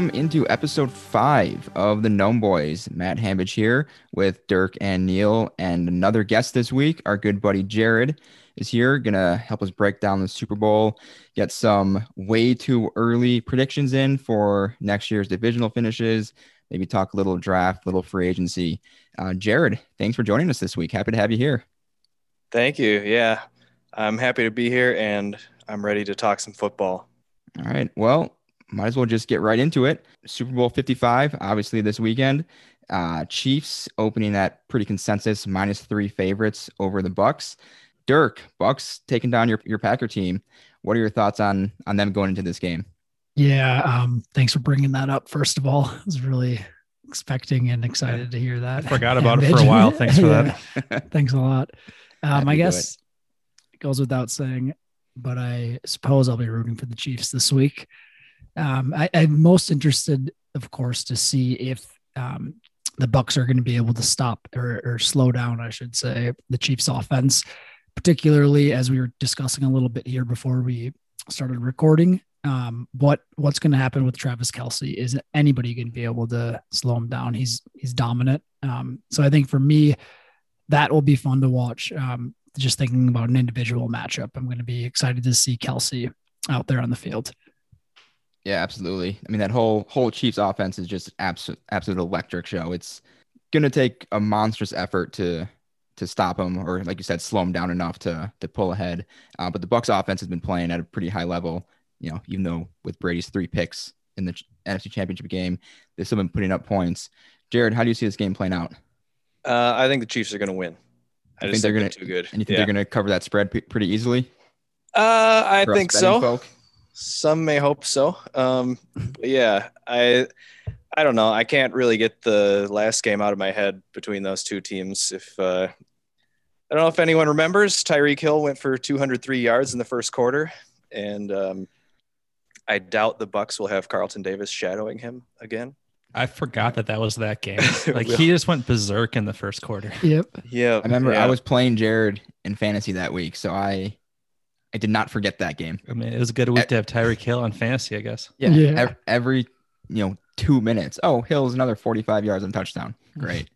welcome into episode five of the Gnome Boys. Matt Hambidge here with Dirk and Neil, and another guest this week. Our good buddy Jared is here, gonna help us break down the Super Bowl, get some way too early predictions in for next year's divisional finishes, maybe talk a little draft, little free agency. Uh, Jared, thanks for joining us this week. Happy to have you here. Thank you. Yeah, I'm happy to be here, and I'm ready to talk some football. All right. Well, might as well just get right into it. Super Bowl 55, obviously this weekend. Uh, Chiefs opening that pretty consensus minus three favorites over the Bucs. Dirk, Bucs taking down your, your Packer team. What are your thoughts on on them going into this game? Yeah, um, thanks for bringing that up. First of all, I was really expecting and excited yeah. to hear that. I forgot about it for a while. Thanks for that. thanks a lot. Um, I guess it. it goes without saying, but I suppose I'll be rooting for the Chiefs this week. Um, I, am most interested, of course, to see if um, the Bucs are going to be able to stop or, or, slow down, I should say, the Chiefs' offense, particularly as we were discussing a little bit here before we started recording. Um, what what's going to happen with Travis Kelce? Is anybody going to be able to slow him down? He's he's dominant. Um, so I think for me, that will be fun to watch. Um, just thinking about an individual matchup, I'm going to be excited to see Kelsey out there on the field. Yeah, absolutely. I mean, that whole whole Chiefs offense is just absolute absolute electric show. It's going to take a monstrous effort to to stop them, or like you said, slow them down enough to to pull ahead. Uh, but the Bucs offense has been playing at a pretty high level. You know, even though with Brady's three picks in the NFC Championship game, they've still been putting up points. Jared, how do you see this game playing out? Uh, I think the Chiefs are going to win. I, think they're going to too good. And you think yeah. they're going to cover that spread p- pretty easily? Uh, I think so. Folk? Some may hope so. Um, yeah, I I don't know. I can't really get the last game out of my head between those two teams. If uh, I don't know if anyone remembers, Tyreek Hill went for 203 yards in the first quarter, and um, I doubt the Bucs will have Carlton Davis shadowing him again. I forgot that that was that game. Like he just went berserk in the first quarter. Yep. Yeah. I remember I was playing Jared in fantasy that week, so I I did not forget that game. I mean, it was a good week to have Tyreek Hill on fantasy, I guess. Yeah. yeah. Every, you know, two minutes. Oh, Hill's another 45 yards and touchdown. Great.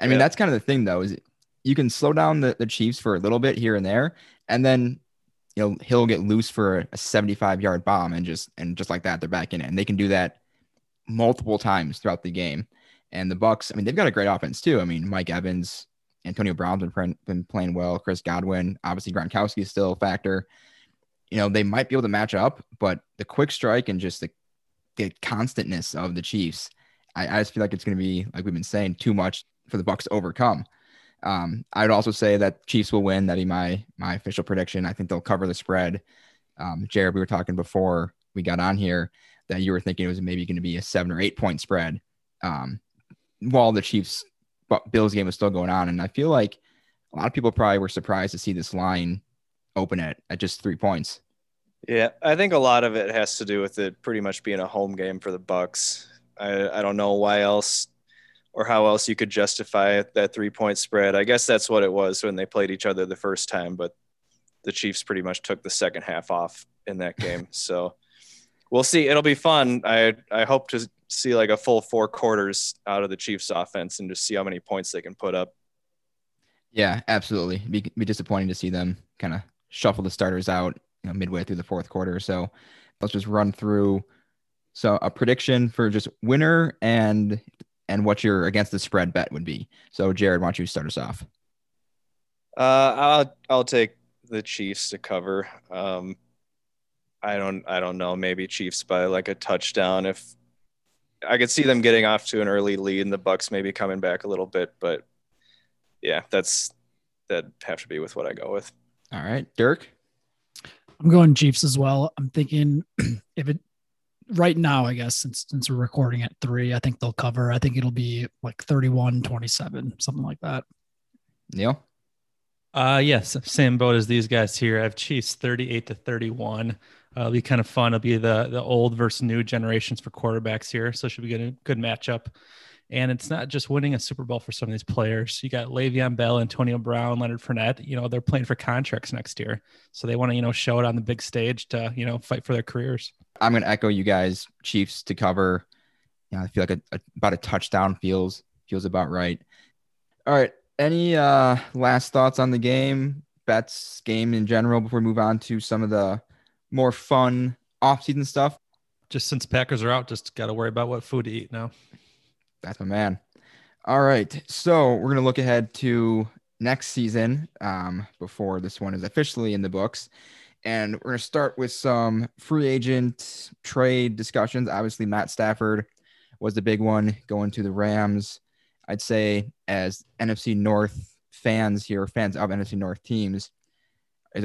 I mean, yeah. that's kind of the thing though, is you can slow down the, the Chiefs for a little bit here and there, and then you know, he'll get loose for a 75 yard bomb and just and just like that, they're back in it. And they can do that multiple times throughout the game. And the Bucs, I mean, they've got a great offense too. I mean, Mike Evans, Antonio Brown's been, been playing well. Chris Godwin, obviously Gronkowski is still a factor. You know, they might be able to match up, but the quick strike and just the, the constantness of the Chiefs, I, I just feel like it's going to be, like we've been saying, too much for the Bucs to overcome. Um, I'd also say that Chiefs will win. That'd be my my official prediction. I think they'll cover the spread. Um, Jared, we were talking before we got on here that you were thinking it was maybe going to be a seven or eight point spread. Um, while the Chiefs Bills game was still going on. And I feel like a lot of people probably were surprised to see this line open at, at just three points. Yeah, I think a lot of it has to do with it pretty much being a home game for the Bucs. I, I don't know why else or how else you could justify that three point spread. I guess that's what it was when they played each other the first time, but the Chiefs pretty much took the second half off in that game. so we'll see. It'll be fun. I I hope to see like a full four quarters out of the Chiefs offense and just see how many points they can put up. Yeah, absolutely. Be, be disappointing to see them kind of shuffle the starters out, you know, midway through the fourth quarter. So let's just run through. So a prediction for just winner and and what your against the spread bet would be. So Jared, why don't you start us off? Uh, I'll I'll take the Chiefs to cover. Um, I don't I don't know. Maybe Chiefs by like a touchdown if I could see them getting off to an early lead and the Bucs maybe coming back a little bit, but yeah, that's that'd have to be with what I go with. All right, Dirk. I'm going Chiefs as well. I'm thinking if it right now, I guess since since we're recording at three, I think they'll cover. I think it'll be like 31, 27, something like that. Neil. Uh yes, same boat as these guys here. I have Chiefs 38 to 31. Uh, it'll be kind of fun. It'll be the the old versus new generations for quarterbacks here, so it should be good good matchup. And it's not just winning a Super Bowl for some of these players. You got Le'Veon Bell, Antonio Brown, Leonard Fournette. You know they're playing for contracts next year, so they want to you know show it on the big stage to you know fight for their careers. I'm going to echo you guys. Chiefs to cover. Know, I feel like a, a, about a touchdown feels feels about right. All right. Any uh last thoughts on the game, bets, game in general before we move on to some of the more fun off-season stuff? Just since Packers are out, just got to worry about what food to eat now. That's my man. All right. So we're going to look ahead to next season um, before this one is officially in the books. And we're going to start with some free agent trade discussions. Obviously, Matt Stafford was the big one going to the Rams. I'd say, as NFC North fans here, fans of NFC North teams,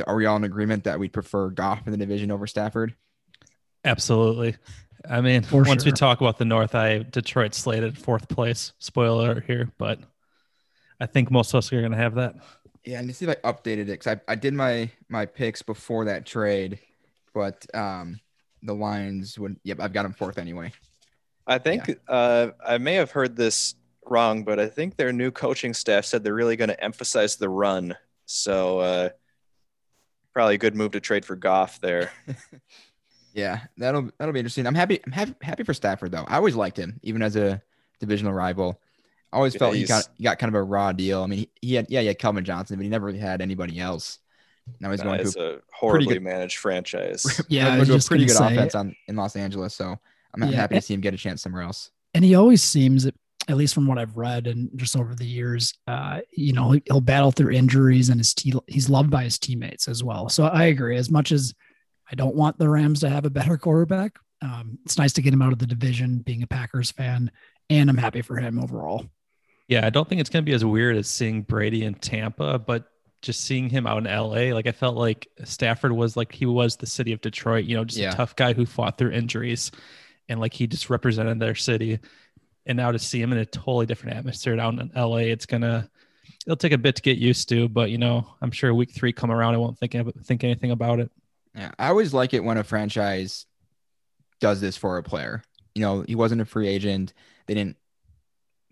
are we all in agreement that we'd prefer Goff in the division over Stafford? Absolutely. I mean, For once sure. we talk about the North, I Detroit slated fourth place. Spoiler here, but I think most of us are going to have that. Yeah, and to see if I updated it because I, I did my my picks before that trade, but um the lines would yep I've got them fourth anyway. I think yeah. uh, I may have heard this wrong, but I think their new coaching staff said they're really going to emphasize the run. So uh, probably a good move to trade for Goff there. Yeah, that'll that'll be interesting. I'm happy. I'm happy, happy for Stafford though. I always liked him, even as a divisional rival. I always yeah, felt he got he got kind of a raw deal. I mean, he, he, had yeah, he had Calvin Johnson, but he never really had anybody else. Now he's going to a, a horribly good, managed franchise. yeah, going to a pretty good say, offense on in Los Angeles. So I'm yeah, happy to see him get a chance somewhere else. And he always seems, at least from what I've read and just over the years, uh, you know, he'll battle through injuries and his te- he's loved by his teammates as well. So I agree. As much as I don't want the Rams to have a better quarterback. Um, it's nice to get him out of the division, being a Packers fan, and I'm happy for him overall. Yeah, I don't think it's going to be as weird as seeing Brady in Tampa, but just seeing him out in LA, like I felt like Stafford was like he was the city of Detroit, you know, just yeah. a tough guy who fought through injuries and like he just represented their city. And now to see him in a totally different atmosphere down in LA, it's gonna it'll take a bit to get used to, but you know, I'm sure week three come around, I won't think think anything about it. Yeah, I always like it when a franchise does this for a player. You know, he wasn't a free agent. They didn't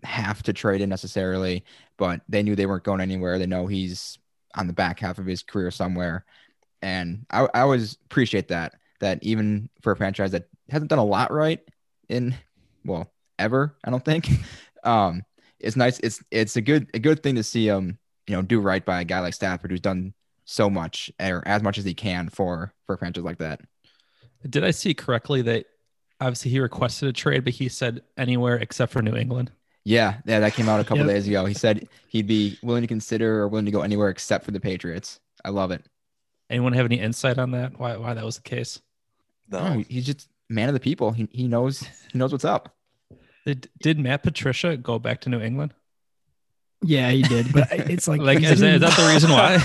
have to trade him necessarily, but they knew they weren't going anywhere. They know he's on the back half of his career somewhere. And I, I always appreciate that, that even for a franchise that hasn't done a lot right in, well, ever, I don't think. Um, it's nice. It's, it's a good, a good thing to see him, you know, do right by a guy like Stafford who's done so much or as much as he can for for a franchise like that. Did I see correctly that obviously he requested a trade, but he said anywhere except for New England? Yeah, yeah, that came out a couple yep. days ago. He said he'd be willing to consider or willing to go anywhere except for the Patriots. I love it. Anyone have any insight on that? Why why that was the case? No, he's just man of the people. He he knows he knows what's up. Did, did Matt Patricia go back to New England? Yeah, he did, but it's like, like is, that, is that the reason why?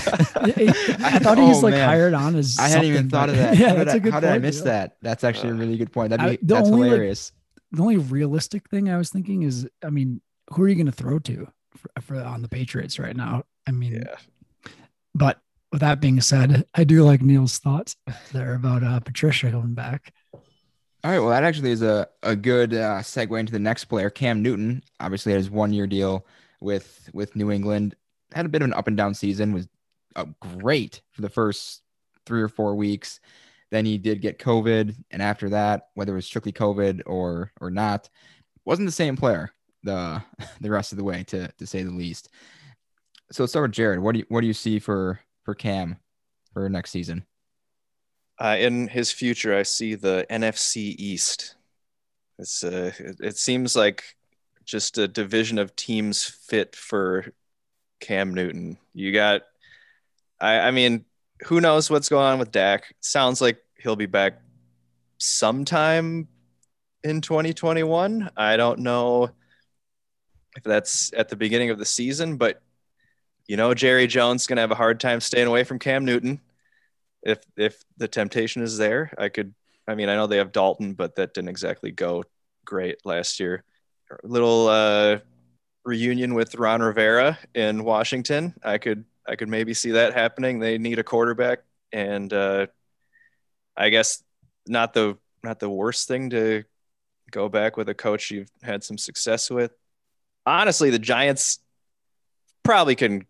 I thought he was oh, like man. hired on as. I hadn't even thought of that. Yeah, that's a good. How did I miss yeah. that? That's actually a really good point. That'd be I, that's only, hilarious. Like, the only realistic thing I was thinking is, I mean, who are you going to throw to for, for, on the Patriots right now? I mean, yeah. But with that being said, I do like Neil's thoughts there about uh, Patricia coming back. All right. Well, that actually is a, a good uh, segue into the next player, Cam Newton. Obviously, had his one year deal with with New England. Had a bit of an up and down season. Was uh, great for the first three or four weeks. Then he did get COVID, and after that, whether it was strictly COVID or or not, wasn't the same player the the rest of the way, to to say the least. So let's start with Jared. What do you what do you see for for Cam for next season? Uh, in his future, I see the NFC East. It's uh, it, it seems like just a division of teams fit for Cam Newton. You got, I, I mean, who knows what's going on with Dak? Sounds like he'll be back sometime in 2021. I don't know if that's at the beginning of the season, but you know, Jerry Jones going to have a hard time staying away from Cam Newton. If if the temptation is there, I could. I mean, I know they have Dalton, but that didn't exactly go great last year little uh, reunion with Ron Rivera in Washington. I could I could maybe see that happening. They need a quarterback, and uh, I guess not the not the worst thing to go back with a coach you've had some success with. honestly, the Giants probably can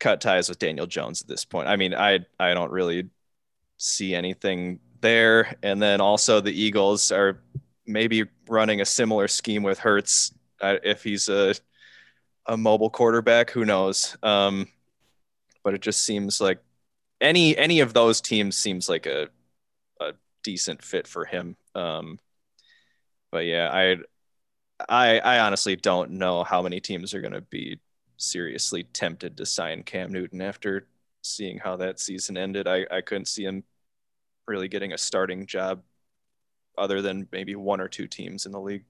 cut ties with Daniel Jones at this point. I mean, I I don't really see anything there. And then also the Eagles are maybe running a similar scheme with Hurts uh, if he's a a mobile quarterback. Who knows? Um, but it just seems like any any of those teams seems like a a decent fit for him. Um, but yeah, I I I honestly don't know how many teams are going to be seriously tempted to sign Cam Newton after seeing how that season ended. I I couldn't see him really getting a starting job other than maybe one or two teams in the league.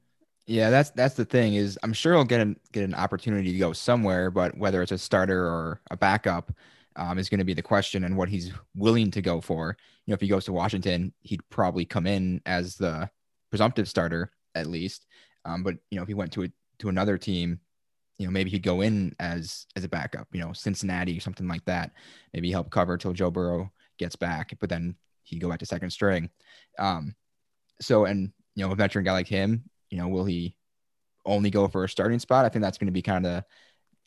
Yeah, that's that's the thing is I'm sure he'll get an get an opportunity to go somewhere, but whether it's a starter or a backup um, is going to be the question and what he's willing to go for. You know, if he goes to Washington, he'd probably come in as the presumptive starter at least. Um, but you know, if he went to a to another team, you know, maybe he'd go in as as a backup. You know, Cincinnati or something like that. Maybe help cover till Joe Burrow gets back, but then he'd go back to second string. Um, so and you know, a veteran guy like him, you know, will he only go for a starting spot? I think that's going to be kind of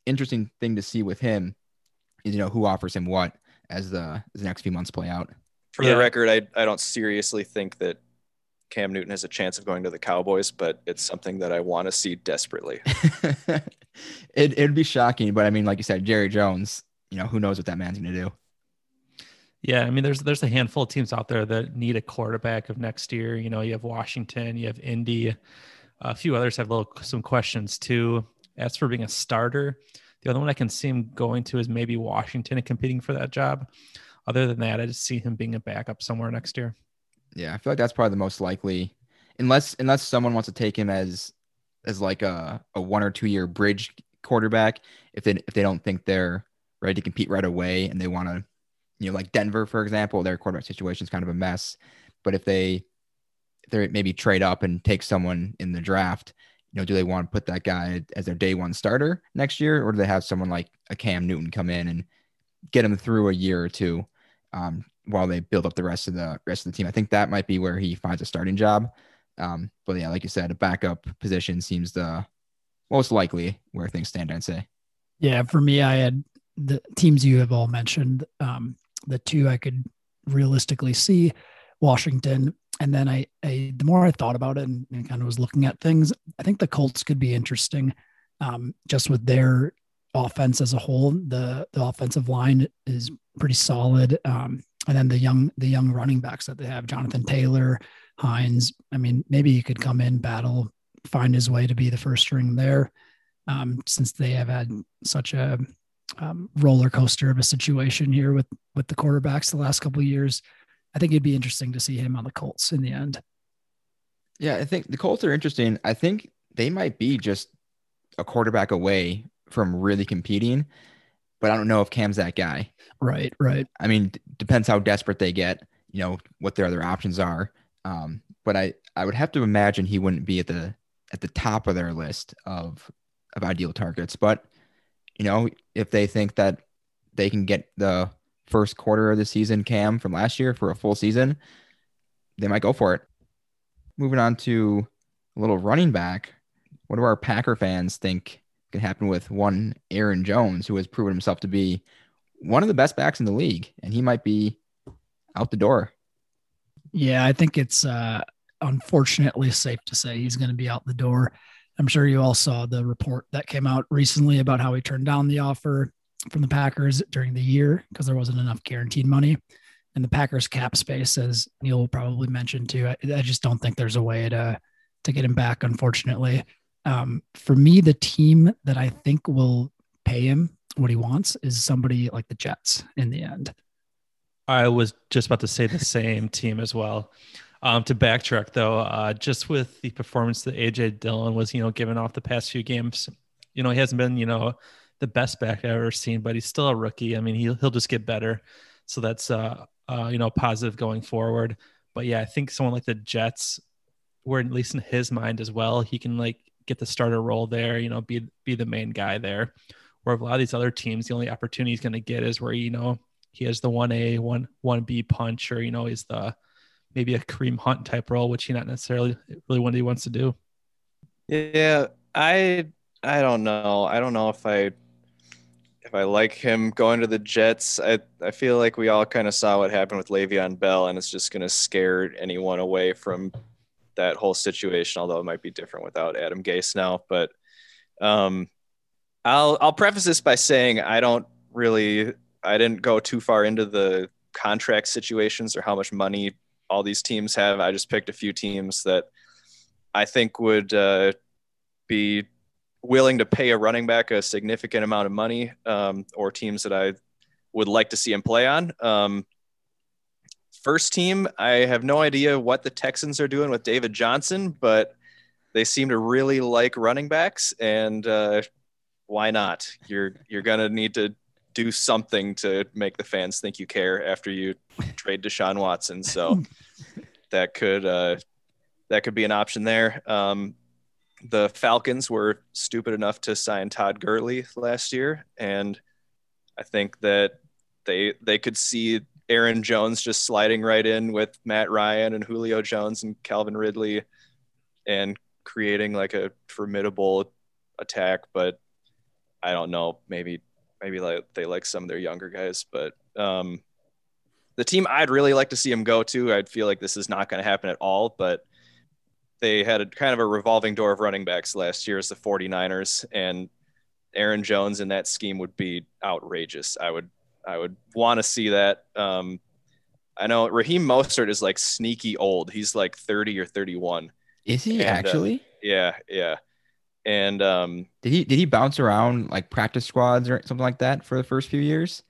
interesting thing to see with him. Is you know who offers him what as the as the next few months play out. For yeah. the record, I I don't seriously think that Cam Newton has a chance of going to the Cowboys, but it's something that I want to see desperately. it it'd be shocking, but I mean, like you said, Jerry Jones, you know, who knows what that man's going to do. Yeah, I mean, there's there's a handful of teams out there that need a quarterback of next year. You know, you have Washington, you have Indy, a few others have little some questions too. As for being a starter, the only one I can see him going to is maybe Washington and competing for that job. Other than that, I just see him being a backup somewhere next year. Yeah, I feel like that's probably the most likely, unless unless someone wants to take him as as like a, a one or two year bridge quarterback. If they if they don't think they're ready to compete right away and they want to you know, like Denver, for example, their quarterback situation is kind of a mess. But if they if they maybe trade up and take someone in the draft, you know, do they want to put that guy as their day one starter next year, or do they have someone like a Cam Newton come in and get him through a year or two um, while they build up the rest of the rest of the team? I think that might be where he finds a starting job. Um, but yeah, like you said, a backup position seems the most likely where things stand. I'd say. Yeah, for me, I had the teams you have all mentioned. Um, the two I could realistically see Washington. And then I, I the more I thought about it and, and, kind of was looking at things, I think the Colts could be interesting um, just with their offense as a whole. The the offensive line is pretty solid. Um, and then the young the young running backs that they have, Jonathan Taylor, Hines. I mean, maybe he could come in, battle, find his way to be the first string there. Um, since they have had such a um, roller coaster of a situation here with with the quarterbacks the last couple of years. I think it'd be interesting to see him on the Colts in the end. Yeah, I think the Colts are interesting. I think they might be just a quarterback away from really competing, but I don't know if Cam's that guy. Right, right. I mean, depends how desperate they get. You know what their other options are. Um, but I I would have to imagine he wouldn't be at the at the top of their list of of ideal targets. But you know, if they think that they can get the first quarter of the season cam from last year for a full season, they might go for it. Moving on to a little running back. What do our Packer fans think can happen with one Aaron Jones, who has proven himself to be one of the best backs in the league, and he might be out the door. Yeah, I think it's uh, unfortunately safe to say he's going to be out the door. I'm sure you all saw the report that came out recently about how he turned down the offer from the Packers during the year because there wasn't enough guaranteed money. And the Packers cap space, as Neil will probably mentioned too, I, I just don't think there's a way to to get him back. Unfortunately, um, for me, the team that I think will pay him what he wants is somebody like the Jets in the end. I was just about to say the same team as well. Um, to backtrack though, uh, just with the performance that AJ Dillon was, you know, given off the past few games, you know, he hasn't been, you know, the best back I've ever seen, but he's still a rookie. I mean, he'll he'll just get better. So that's uh, uh you know positive going forward. But yeah, I think someone like the Jets, where at least in his mind as well, he can like get the starter role there. You know, be be the main guy there. Where a lot of these other teams, the only opportunity he's going to get is where you know he has the one A, one one B punch, or you know he's the maybe a Kareem Hunt type role, which he not necessarily really what he wants to do. Yeah, I I don't know. I don't know if I if I like him going to the Jets. I I feel like we all kind of saw what happened with Le'Veon Bell, and it's just going to scare anyone away from that whole situation. Although it might be different without Adam Gase now, but um, I'll I'll preface this by saying I don't really I didn't go too far into the contract situations or how much money all these teams have. I just picked a few teams that I think would uh, be willing to pay a running back a significant amount of money, um, or teams that I would like to see him play on. Um, first team, I have no idea what the Texans are doing with David Johnson, but they seem to really like running backs, and uh, why not? You're you're gonna need to do something to make the fans think you care after you trade Deshaun Watson. So that could uh, that could be an option there. Um, the Falcons were stupid enough to sign Todd Gurley last year, and I think that they they could see Aaron Jones just sliding right in with Matt Ryan and Julio Jones and Calvin Ridley, and creating like a formidable attack. But I don't know, maybe maybe like they like some of their younger guys, but um, the team I'd really like to see him go to, I'd feel like this is not going to happen at all, but they had a kind of a revolving door of running backs last year as the 49ers and Aaron Jones in that scheme would be outrageous. I would I would want to see that. Um, I know Raheem Mostert is like sneaky old. He's like 30 or 31. Is he and, uh, actually? Uh, yeah, yeah. And um, did he did he bounce around like practice squads or something like that for the first few years?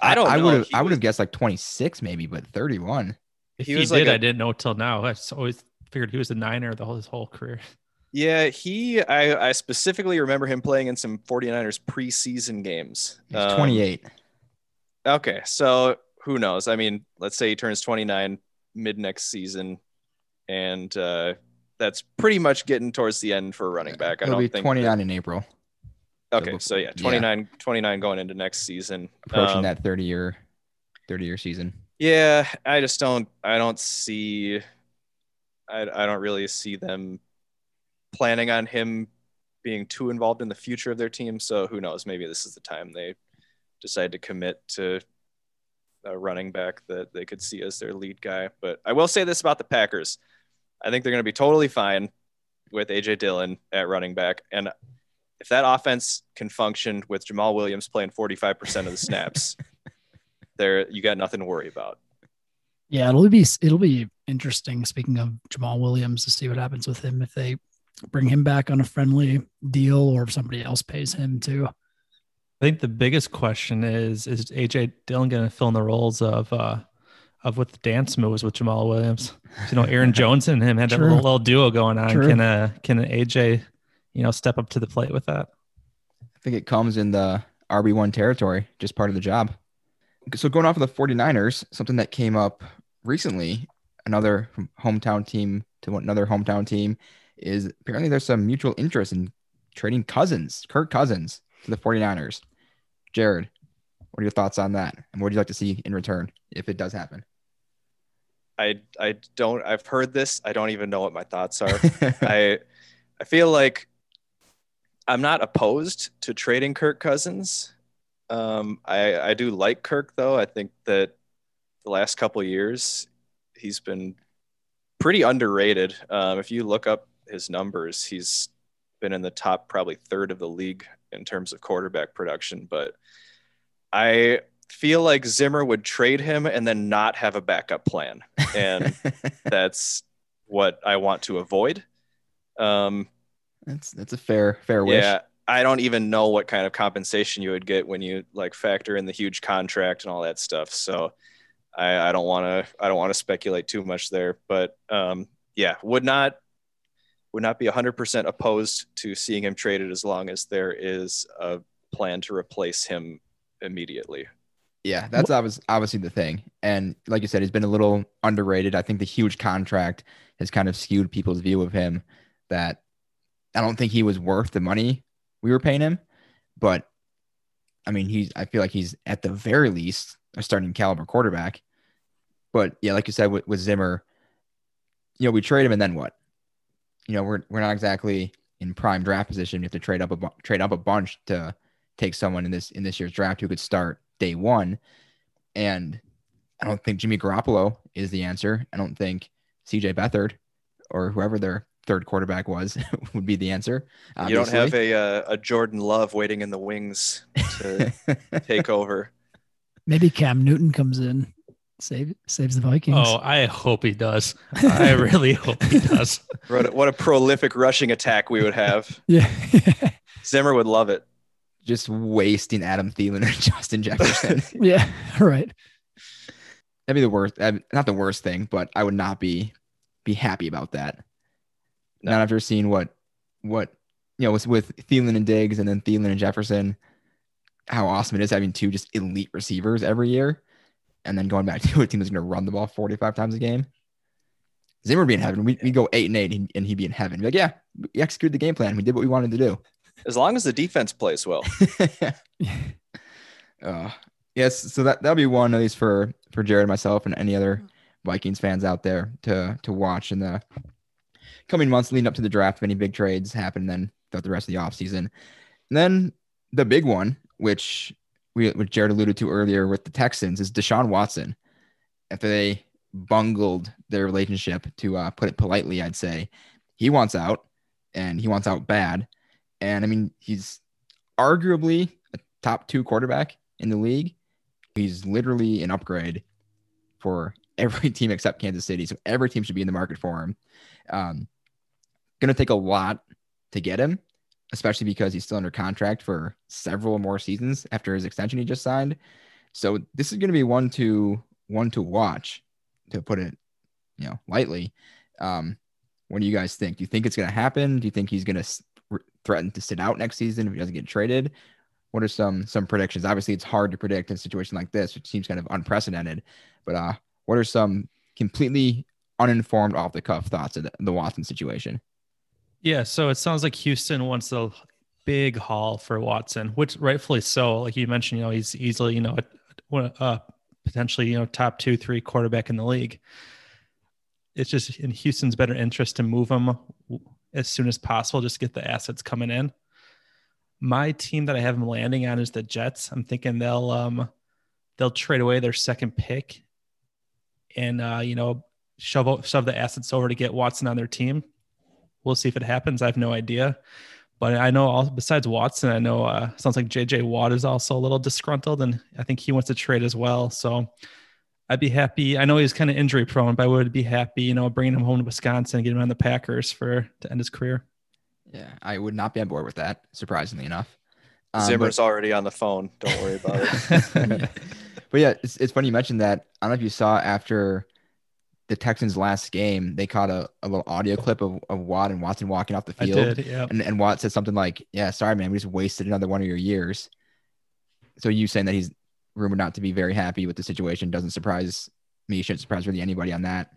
I, I don't. I would have. I would have guessed like 26 maybe, but 31. If he, he did, like a, I didn't know till now. I always figured he was a Niner the whole his whole career. Yeah, he I, I specifically remember him playing in some 49ers preseason games. He's um, 28. Okay, so who knows? I mean, let's say he turns 29 mid next season, and uh, that's pretty much getting towards the end for a running back. I It'll don't be think 29 that... in April. Okay, so yeah, 29, yeah. 29 going into next season, approaching um, that 30 year, 30 year season. Yeah, I just don't, I don't see I, I don't really see them planning on him being too involved in the future of their team. So who knows? Maybe this is the time they decide to commit to a running back that they could see as their lead guy. But I will say this about the Packers. I think they're going to be totally fine with AJ Dillon at running back. And if that offense can function with Jamaal Williams playing 45% of the snaps, there you got nothing to worry about. Yeah, it'll be it'll be interesting. Speaking of Jamaal Williams, to see what happens with him if they bring him back on a friendly deal or if somebody else pays him too. I think the biggest question is is AJ Dillon going to fill in the roles of uh of what the dance moves with Jamaal Williams? You know, Aaron Jones and him had that little, little, duo going on. True. Can uh can AJ you know step up to the plate with that? I think it comes in the RB one territory, just part of the job. So going off of the 49ers, something that came up recently, another hometown team to another hometown team, is apparently there's some mutual interest in trading Cousins, Kirk Cousins, to the 49ers. Jared, what are your thoughts on that? And what would you like to see in return if it does happen? I I don't I've heard this. I don't even know what my thoughts are. I I feel like I'm not opposed to trading Kirk Cousins. Um, I I do like Kirk though. I think that the last couple years, he's been pretty underrated. Um, if you look up his numbers, he's been in the top probably third of the league in terms of quarterback production. But I feel like Zimmer would trade him and then not have a backup plan, and that's what I want to avoid. Um, that's that's a fair fair wish. Yeah, I don't even know what kind of compensation you would get when you like factor in the huge contract and all that stuff. So I, I don't want to I don't want to speculate too much there, but um, yeah, would not would not be 100% opposed to seeing him traded as long as there is a plan to replace him immediately. Yeah, that's obviously obviously the thing. And like you said, he's been a little underrated. I think the huge contract has kind of skewed people's view of him that I don't think he was worth the money we were paying him. But I mean, he's I feel like he's at the very least a starting caliber quarterback. But yeah, like you said with, with Zimmer, you know, we trade him and then what? You know, we're we're not exactly in prime draft position. You have to trade up a bu- trade up a bunch to take someone in this in this year's draft who could start day one. And I don't think Jimmy Garoppolo is the answer. I don't think CJ Beathard or whoever their third quarterback was would be the answer. Obviously. You don't have a uh, a Jordan Love waiting in the wings to take over. Maybe Cam Newton comes in, save saves the Vikings. Oh, I hope he does. I really hope he does. What a, what a prolific rushing attack we would have. Yeah, Zimmer would love it. Just wasting Adam Thielen or Justin Jefferson. yeah, right. That'd be the worst. Not the worst thing, but I would not be be happy about that. No. Not after seeing what what you know with with Thielen and Diggs and then Thielen and Jefferson, how awesome it is having two just elite receivers every year, and then going back to a team that's going to run the ball 45 times a game. Zimmer would be in heaven. We we go eight and eight, and he'd be in heaven. Be like, yeah, we executed the game plan. We did what we wanted to do. As long as the defense plays well. uh, yes, so that that'll be one at least for for Jared, myself, and any other Vikings fans out there to to watch in the coming months leading up to the draft. If any big trades happen, then throughout the rest of the offseason. And then the big one, which we which Jared alluded to earlier with the Texans, is Deshaun Watson. After they bungled their relationship, to uh, put it politely, I'd say he wants out, and he wants out bad. And I mean, he's arguably a top two quarterback in the league. He's literally an upgrade for every team except Kansas City. So every team should be in the market for him. Um, going to take a lot to get him, especially because he's still under contract for several more seasons after his extension he just signed. So this is going to be one to one to watch, to put it, you know, lightly. Um, what do you guys think? Do you think it's going to happen? Do you think he's going to threaten to sit out next season if he doesn't get traded? What are some some predictions? Obviously, it's hard to predict in a situation like this, which seems kind of unprecedented. But uh, what are some completely uninformed, off the cuff thoughts of the, the Watson situation? Yeah, so it sounds like Houston wants a big haul for Watson, which rightfully so. Like you mentioned, you know, he's easily, you know, a, a potentially, you know, top two, three quarterback in the league. It's just in Houston's better interest to move him as soon as possible, just get the assets coming in. My team that I have him landing on is the Jets. I'm thinking they'll um they'll trade away their second pick and uh, you know, shove shove the assets over to get Watson on their team we'll see if it happens. I have no idea. But I know all besides Watson, I know uh, sounds like JJ Watt is also a little disgruntled, and I think he wants to trade as well. So I'd be happy. I know he's kind of injury prone, but I would be happy, you know, bringing him home to Wisconsin and getting him on the Packers for to end his career. Yeah, I would not be on board with that. Surprisingly enough, um, Zimmer's but, already on the phone. Don't worry about it. but yeah, it's, it's funny you mentioned that. I don't know if you saw after the Texans' last game, they caught a, a little audio clip of, of Watt and Watson walking off the field. Did, yeah. and, and Watt said something like, Yeah, sorry, man, we just wasted another one of your years. So you saying that he's rumored not to be very happy with the situation doesn't surprise me, shouldn't surprise really anybody on that.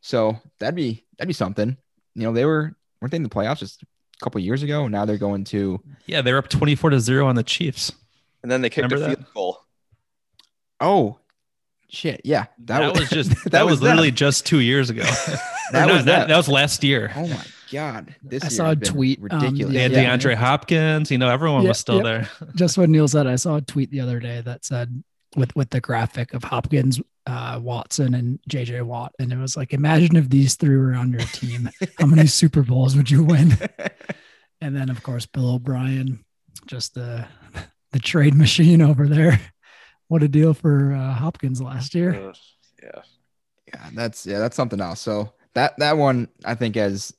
So that'd be that'd be something. You know, they were weren't they in the playoffs just a couple years ago? Now they're going to Yeah, they were up 24 to 0 on the Chiefs. And then they kicked Remember a field that? goal. Oh, Shit, yeah, that, that was, was, just that, that was, was literally just two years ago. that was that. that was last year. Oh my god, this I saw a tweet um, ridiculous. Um, yeah, DeAndre Hopkins, you know, everyone yeah, was still there. just what Neil said, I saw a tweet the other day that said with with the graphic of Hopkins, uh, Watson, and JJ Watt, and it was like, imagine if these three were on your team, how many Super Bowls would you win? and then of course Bill O'Brien, just the the trade machine over there what a deal for uh, Hopkins last year. Uh, yeah, yeah, that's yeah, that's something else. So that that one, I think, as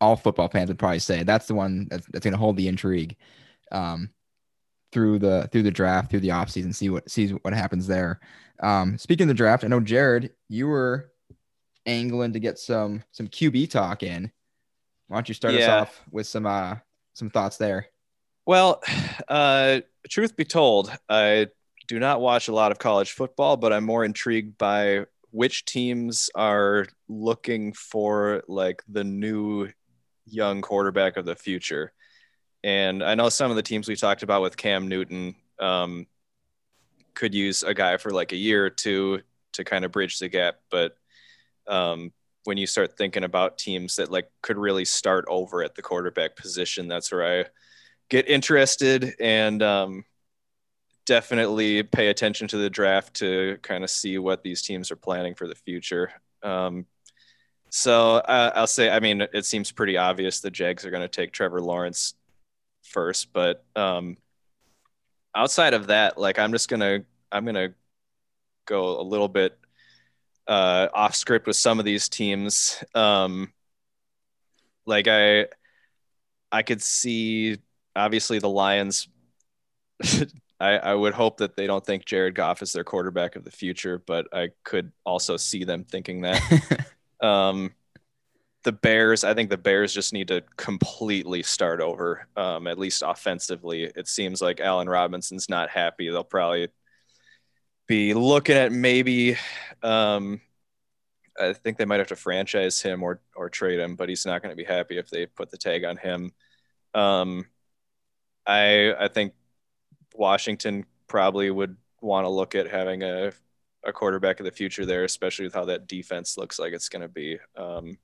all football fans would probably say, that's the one that's, that's going to hold the intrigue um, through the through the draft, through the offseason, see what sees what happens there. Um, speaking of the draft, I know Jared, you were angling to get some some QB talk in. Why don't you start yeah. us off with some uh some thoughts there? Well, uh, truth be told, I do not watch a lot of college football, but I'm more intrigued by which teams are looking for like the new young quarterback of the future. And I know some of the teams we talked about with Cam Newton um, could use a guy for like a year or two to kind of bridge the gap. But um, when you start thinking about teams that like could really start over at the quarterback position, that's where I get interested and um, definitely pay attention to the draft to kind of see what these teams are planning for the future. Um, so uh, I'll say, I mean, it seems pretty obvious the Jags are going to take Trevor Lawrence first, but um, outside of that, like I'm just gonna I'm gonna go a little bit uh, off script with some of these teams. Um, like I, I could see obviously the Lions. I, I would hope that they don't think Jared Goff is their quarterback of the future, but I could also see them thinking that. um, the Bears, I think the Bears just need to completely start over, um, at least offensively. It seems like Allen Robinson's not happy. They'll probably be looking at maybe um, I think they might have to franchise him or or trade him, but he's not going to be happy if they put the tag on him. Um, I I think Washington probably would want to look at having a a quarterback of the future there, especially with how that defense looks like it's going to be. Um,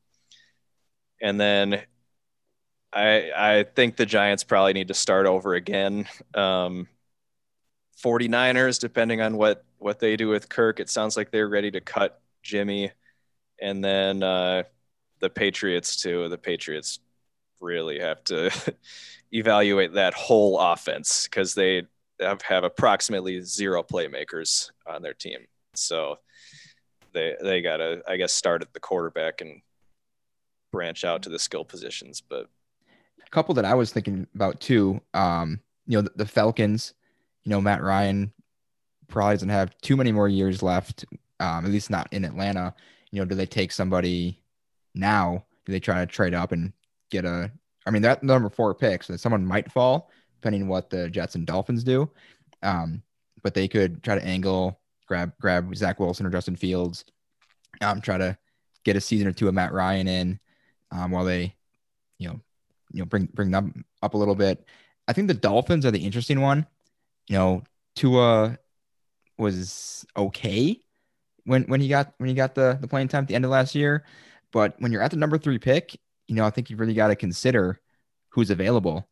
and then I I think the Giants probably need to start over again. Um, 49ers, depending on what what they do with Kirk, it sounds like they're ready to cut Jimmy, and then uh, the Patriots too. The Patriots really have to evaluate that whole offense because they have, have approximately zero playmakers on their team. So they they gotta I guess start at the quarterback and branch out to the skill positions. But a couple that I was thinking about too, um, you know, the, the Falcons, you know, Matt Ryan probably doesn't have too many more years left, um, at least not in Atlanta. You know, do they take somebody now? Do they try to trade up and get a? I mean, that number four pick, so someone might fall depending what the Jets and Dolphins do. Um, but they could try to angle, grab grab Zach Wilson or Justin Fields, um, try to get a season or two of Matt Ryan in, um, while they, you know, you know, bring bring them up a little bit. I think the Dolphins are the interesting one. You know, Tua was okay when when he got when he got the the playing time at the end of last year, but when you're at the number three pick, you know I think you've really got to consider who's available,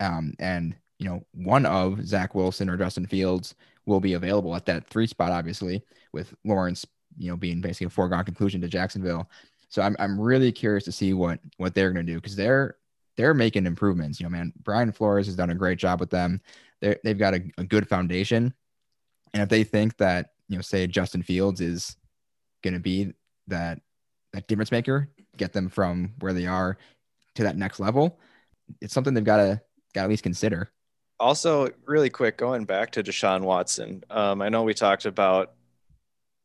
um, and you know one of Zach Wilson or Justin Fields will be available at that three spot, obviously with Lawrence, you know, being basically a foregone conclusion to Jacksonville. So I'm I'm really curious to see what what they're going to do because they're they're making improvements. You know, man, Brian Flores has done a great job with them. They they've got a, a good foundation, and if they think that you know, say Justin Fields is going to be that that difference maker, get them from where they are to that next level, it's something they've got to got at least consider. Also, really quick, going back to Deshaun Watson, um, I know we talked about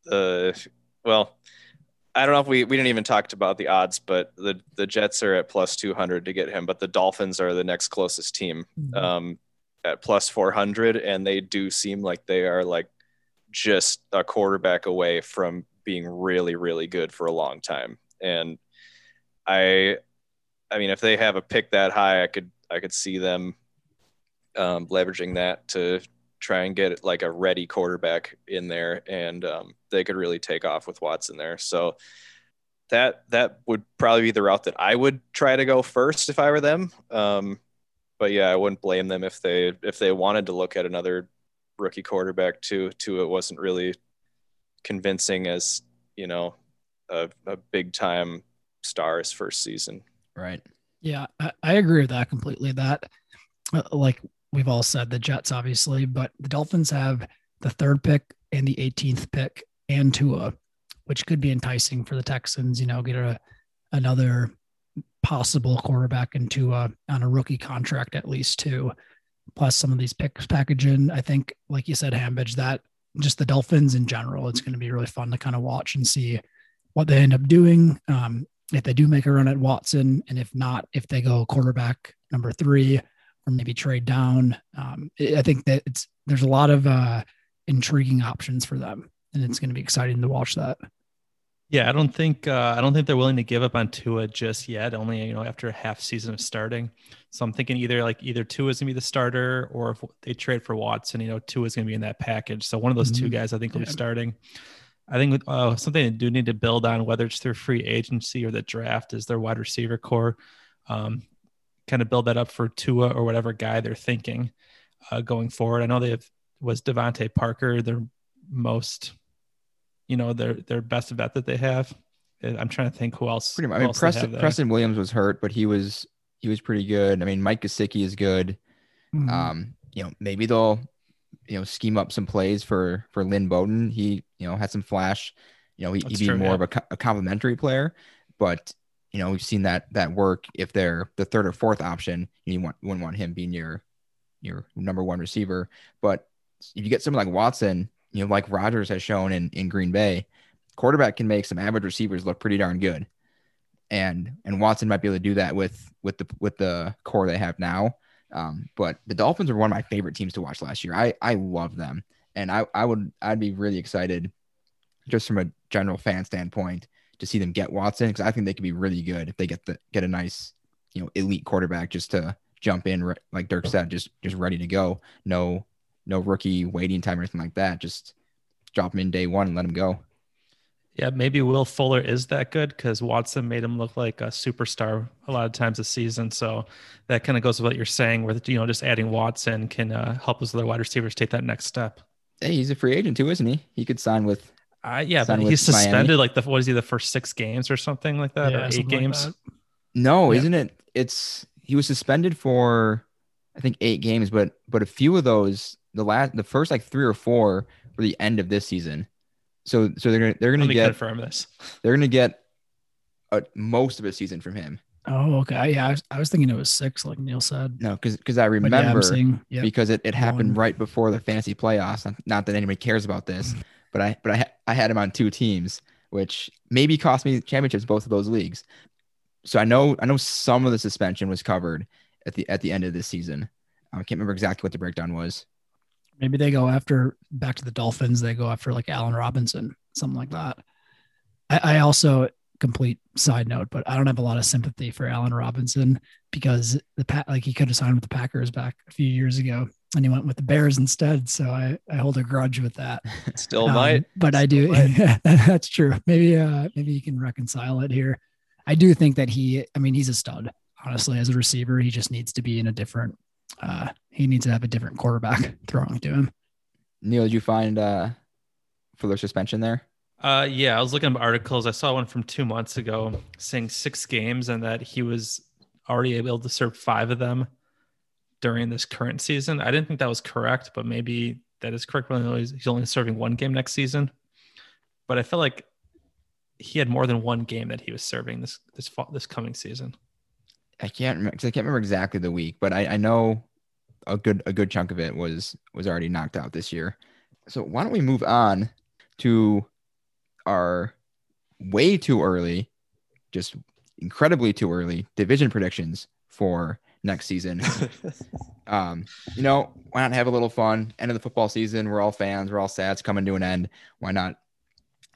the well I don't know if we, we didn't even talk about the odds, but the, the Jets are at plus 200 to get him, but the Dolphins are the next closest team mm-hmm. um, at plus 400. And they do seem like they are like just a quarterback away from being really, really good for a long time. And I, I mean, if they have a pick that high, I could, I could see them um, leveraging that to try and get like a ready quarterback in there, and um, they could really take off with Watson there. So that that would probably be the route that I would try to go first if I were them. Um, but yeah, I wouldn't blame them if they if they wanted to look at another rookie quarterback too. Too, it wasn't really convincing as you know a, a big time star's first season. Right. Yeah, I, I agree with that completely. That uh, like we've all said the Jets, obviously, but the Dolphins have the third pick and the 18th pick and Tua, which could be enticing for the Texans. You know, get a another possible quarterback into a on a rookie contract at least too. Plus some of these picks packaging. I think, like you said, Hambidge, that just the Dolphins in general, it's going to be really fun to kind of watch and see what they end up doing. Um, if they do make a run at Watson, and if not, if they go quarterback number three, or maybe trade down. Um, I think that it's there's a lot of uh, intriguing options for them, and it's going to be exciting to watch that. Yeah, I don't think uh, I don't think they're willing to give up on Tua just yet. Only you know after a half season of starting, so I'm thinking either like either Tua is gonna be the starter, or if they trade for Watson, you know Tua is gonna be in that package. So one of those mm-hmm. two guys I think will yeah. be starting. I think uh, something they do need to build on, whether it's through free agency or the draft, is their wide receiver corps. Um, kind of build that up for Tua or whatever guy they're thinking uh, going forward. I know they have was DeVante Parker their most, you know, their their best bet that they have. I'm trying to think who else. Pretty much. I mean, Preston, Preston Williams was hurt, but he was he was pretty good. I mean, Mike Gesicki is good. Mm-hmm. Um, you know, maybe they'll you know scheme up some plays for for Lynn Bowden. He you know had some flash. You know, he, would be true, more yeah. of a, a complementary player, but you know we've seen that that work if they're the third or fourth option. You want you wouldn't want him being your your number one receiver, but if you get someone like Watson, you know, like Rodgers has shown in in Green Bay, quarterback can make some average receivers look pretty darn good. And and Watson might be able to do that with with the with the corps they have now. Um, but the Dolphins are one of my favorite teams to watch last year. I I love them, and I I would I'd be really excited, just from a general fan standpoint, to see them get Watson because I think they could be really good if they get the get a nice you know elite quarterback just to jump in like Dirk said, just just ready to go. No no rookie waiting time or anything like that. Just drop him in day one and let him go. Yeah, maybe Will Fuller is that good because Watson made him look like a superstar a lot of times this season. So that kind of goes with what you're saying, where you know just adding Watson can uh, help those other wide receivers take that next step. Hey, he's a free agent too, isn't he? He could sign with. Uh, yeah, but he's suspended Miami. like the what is he the first six games or something like that yeah, or eight games? Like no, yeah. isn't it? It's he was suspended for I think eight games, but but a few of those the last the first like three or four were the end of this season. So so they're gonna they're gonna get confirm this. They're gonna get a, most of a season from him. Oh, okay. Yeah, I was, I was thinking it was six, like Neil said. No, because because I remember yeah, yep. because it, it happened right before the fantasy playoffs. Not that anybody cares about this, mm-hmm. but I but I I had him on two teams, which maybe cost me championships both of those leagues. So I know I know some of the suspension was covered at the at the end of this season. I can't remember exactly what the breakdown was. Maybe they go after back to the Dolphins. They go after like Allen Robinson, something like that. I, I also complete side note, but I don't have a lot of sympathy for Allen Robinson because the pat like he could have signed with the Packers back a few years ago and he went with the Bears instead. So I, I hold a grudge with that. Still um, might, but Still I do. that's true. Maybe uh maybe you can reconcile it here. I do think that he. I mean, he's a stud. Honestly, as a receiver, he just needs to be in a different uh, he needs to have a different quarterback throwing to him. Neil, did you find uh, Fuller suspension there? Uh, yeah, I was looking at articles. I saw one from two months ago saying six games and that he was already able to serve five of them during this current season. I didn't think that was correct, but maybe that is correct. He's only serving one game next season. But I feel like he had more than one game that he was serving this this fall, this coming season. I can't remember I can't remember exactly the week, but I, I know a good a good chunk of it was was already knocked out this year. So why don't we move on to our way too early, just incredibly too early division predictions for next season. um, you know, why not have a little fun? End of the football season. We're all fans. We're all sad. It's coming to an end. Why not?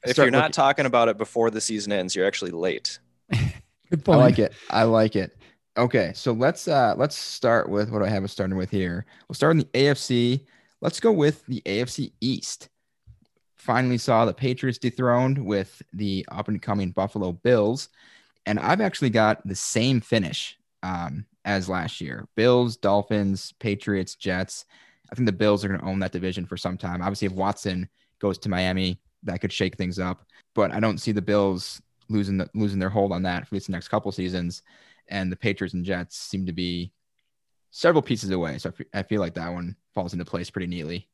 If you're not looking- talking about it before the season ends, you're actually late. Good point. I like it. I like it. Okay, so let's uh let's start with what I have us starting with here. We'll start in the AFC. Let's go with the AFC East. Finally saw the Patriots dethroned with the up and coming Buffalo Bills, and I've actually got the same finish um, as last year: Bills, Dolphins, Patriots, Jets. I think the Bills are going to own that division for some time. Obviously, if Watson goes to Miami, that could shake things up. But I don't see the Bills losing the, losing their hold on that for at least the next couple seasons and the Patriots and Jets seem to be several pieces away. So I feel like that one falls into place pretty neatly.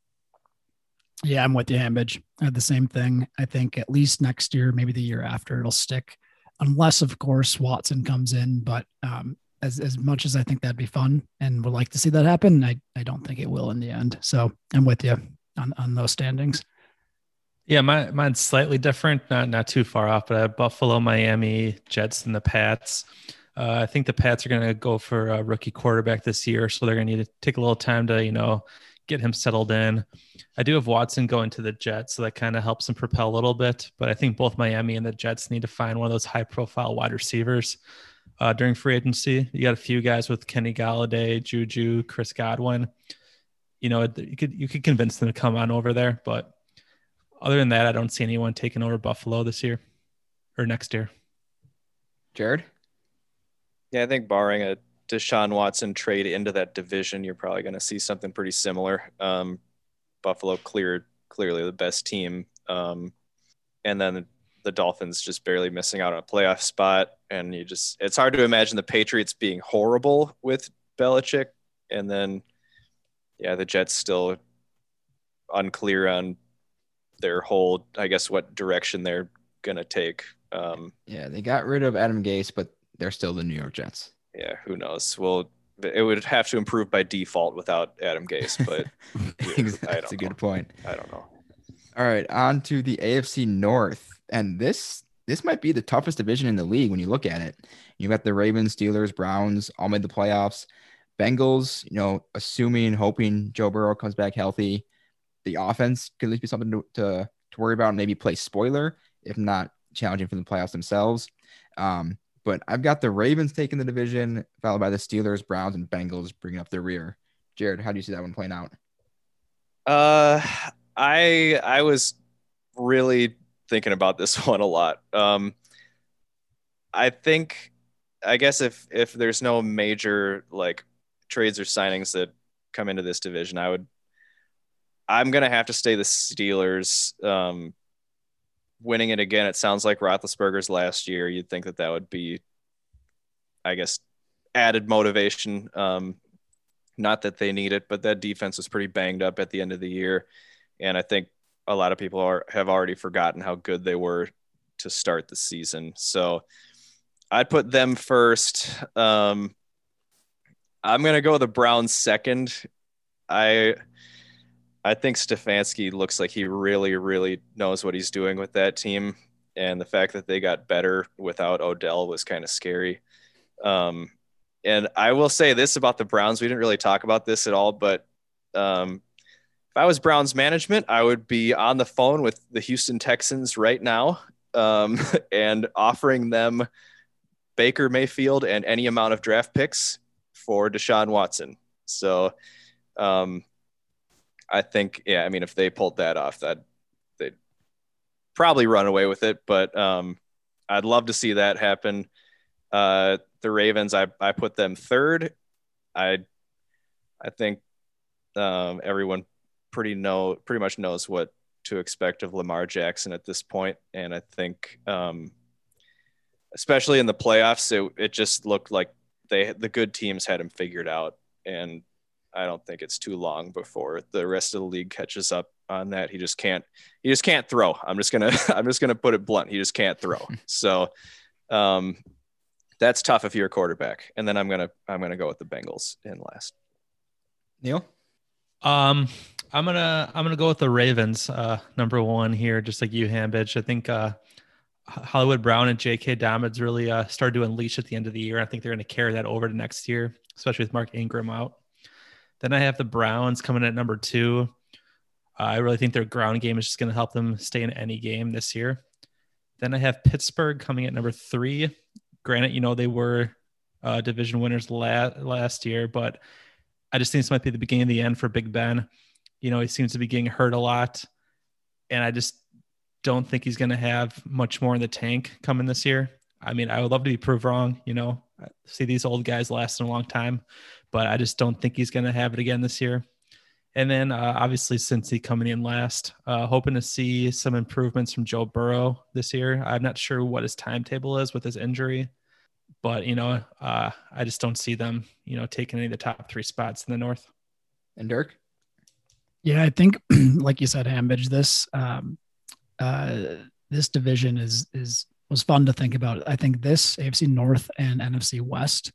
Yeah, I'm with you, Hambidge. I had the same thing. I think at least next year, maybe the year after, it'll stick, unless of course Watson comes in. But um, as as much as I think that'd be fun and would like to see that happen, I I don't think it will in the end. So I'm with you on on those standings. Yeah, my, mine's slightly different, not not too far off, but I have Buffalo, Miami, Jets, and the Pats. Uh, I think the Pats are going to go for a rookie quarterback this year, so they're going to need to take a little time to, you know, get him settled in. I do have Watson going to the Jets, so that kind of helps him propel a little bit. But I think both Miami and the Jets need to find one of those high-profile wide receivers uh, during free agency. You got a few guys with Kenny Golladay, Juju, Chris Godwin. You know, you could you could convince them to come on over there, but Other than that, I don't see anyone taking over Buffalo this year or next year. Jared? Yeah, I think barring a Deshaun Watson trade into that division, you're probably going to see something pretty similar. Um, Buffalo cleared clearly the best team, um, and then the Dolphins just barely missing out on a playoff spot. And you just it's hard to imagine the Patriots being horrible with Belichick, and then yeah, the Jets still unclear on their whole, I guess, what direction they're gonna take. Um, yeah, they got rid of Adam Gase, but they're still the New York Jets. Yeah, who knows? Well, it would have to improve by default without Adam Gase, but that's a good point. I don't know. All right, on to the AFC North, and this this might be the toughest division in the league when you look at it. You've got the Ravens, Steelers, Browns all made the playoffs. Bengals, you know, assuming, hoping Joe Burrow comes back healthy, the offense could at least be something to, to, to worry about and maybe play spoiler, if not challenging for the playoffs themselves. Um, but I've got the Ravens taking the division, followed by the Steelers, Browns, and Bengals bringing up the rear. Jared, how do you see that one playing out? Uh, I I was really thinking about this one a lot. Um, I think, I guess if if there's no major like trades or signings that come into this division, I would. I'm gonna have to stay the Steelers. Um, winning it again, it sounds like Roethlisberger's last year. You'd think that that would be, I guess, added motivation. Um, not that they need it, but that defense was pretty banged up at the end of the year, and I think a lot of people are have already forgotten how good they were to start the season. So I'd put them first. Um, I'm gonna go the Browns second. I I think Stefanski looks like he really, really knows what he's doing with that team. And the fact that they got better without Odell was kind of scary. Um, and I will say this about the Browns. We didn't really talk about this at all, but um, if I was Browns management, I would be on the phone with the Houston Texans right now um, and offering them Baker Mayfield and any amount of draft picks for Deshaun Watson. So um, I think, yeah, I mean, if they pulled that off, that they'd probably run away with it. But um, I'd love to see that happen. Uh, the Ravens, I, I put them third. I I think um, everyone pretty know pretty much knows what to expect of Lamar Jackson at this point, and I think um, especially in the playoffs, it, it just looked like they the good teams had him figured out, and I don't think it's too long before the rest of the league catches up on that. He just can't. He just can't throw. I'm just gonna. I'm just gonna put it blunt. He just can't throw. So, um, that's tough if you're a quarterback. And then I'm gonna. I'm gonna go with the Bengals in last. Neil. Um, I'm gonna. I'm gonna go with the Ravens. Uh, number one here, just like you, Hambidge. I think. Uh, Hollywood Brown and J.K. Dobbins really uh, started to unleash at the end of the year. I think they're going to carry that over to next year, especially with Mark Ingram out. Then I have the Browns coming at number two. I really think their ground game is just going to help them stay in any game this year. Then I have Pittsburgh coming at number three. Granted, you know, they were uh, division winners la- last year, but I just think this might be the beginning of the end for Big Ben. You know, he seems to be getting hurt a lot. And I just don't think he's going to have much more in the tank coming this year. I mean, I would love to be proved wrong, you know, see these old guys lasting a long time, but I just don't think he's going to have it again this year. And then uh, obviously, since he coming in last, uh, hoping to see some improvements from Joe Burrow this year. I'm not sure what his timetable is with his injury, but you know, uh, I just don't see them, you know, taking any of the top three spots in the North. And Dirk. Yeah, I think, like you said, Hambidge, this um, uh, this division is is was fun to think about. I think this AFC North and NFC West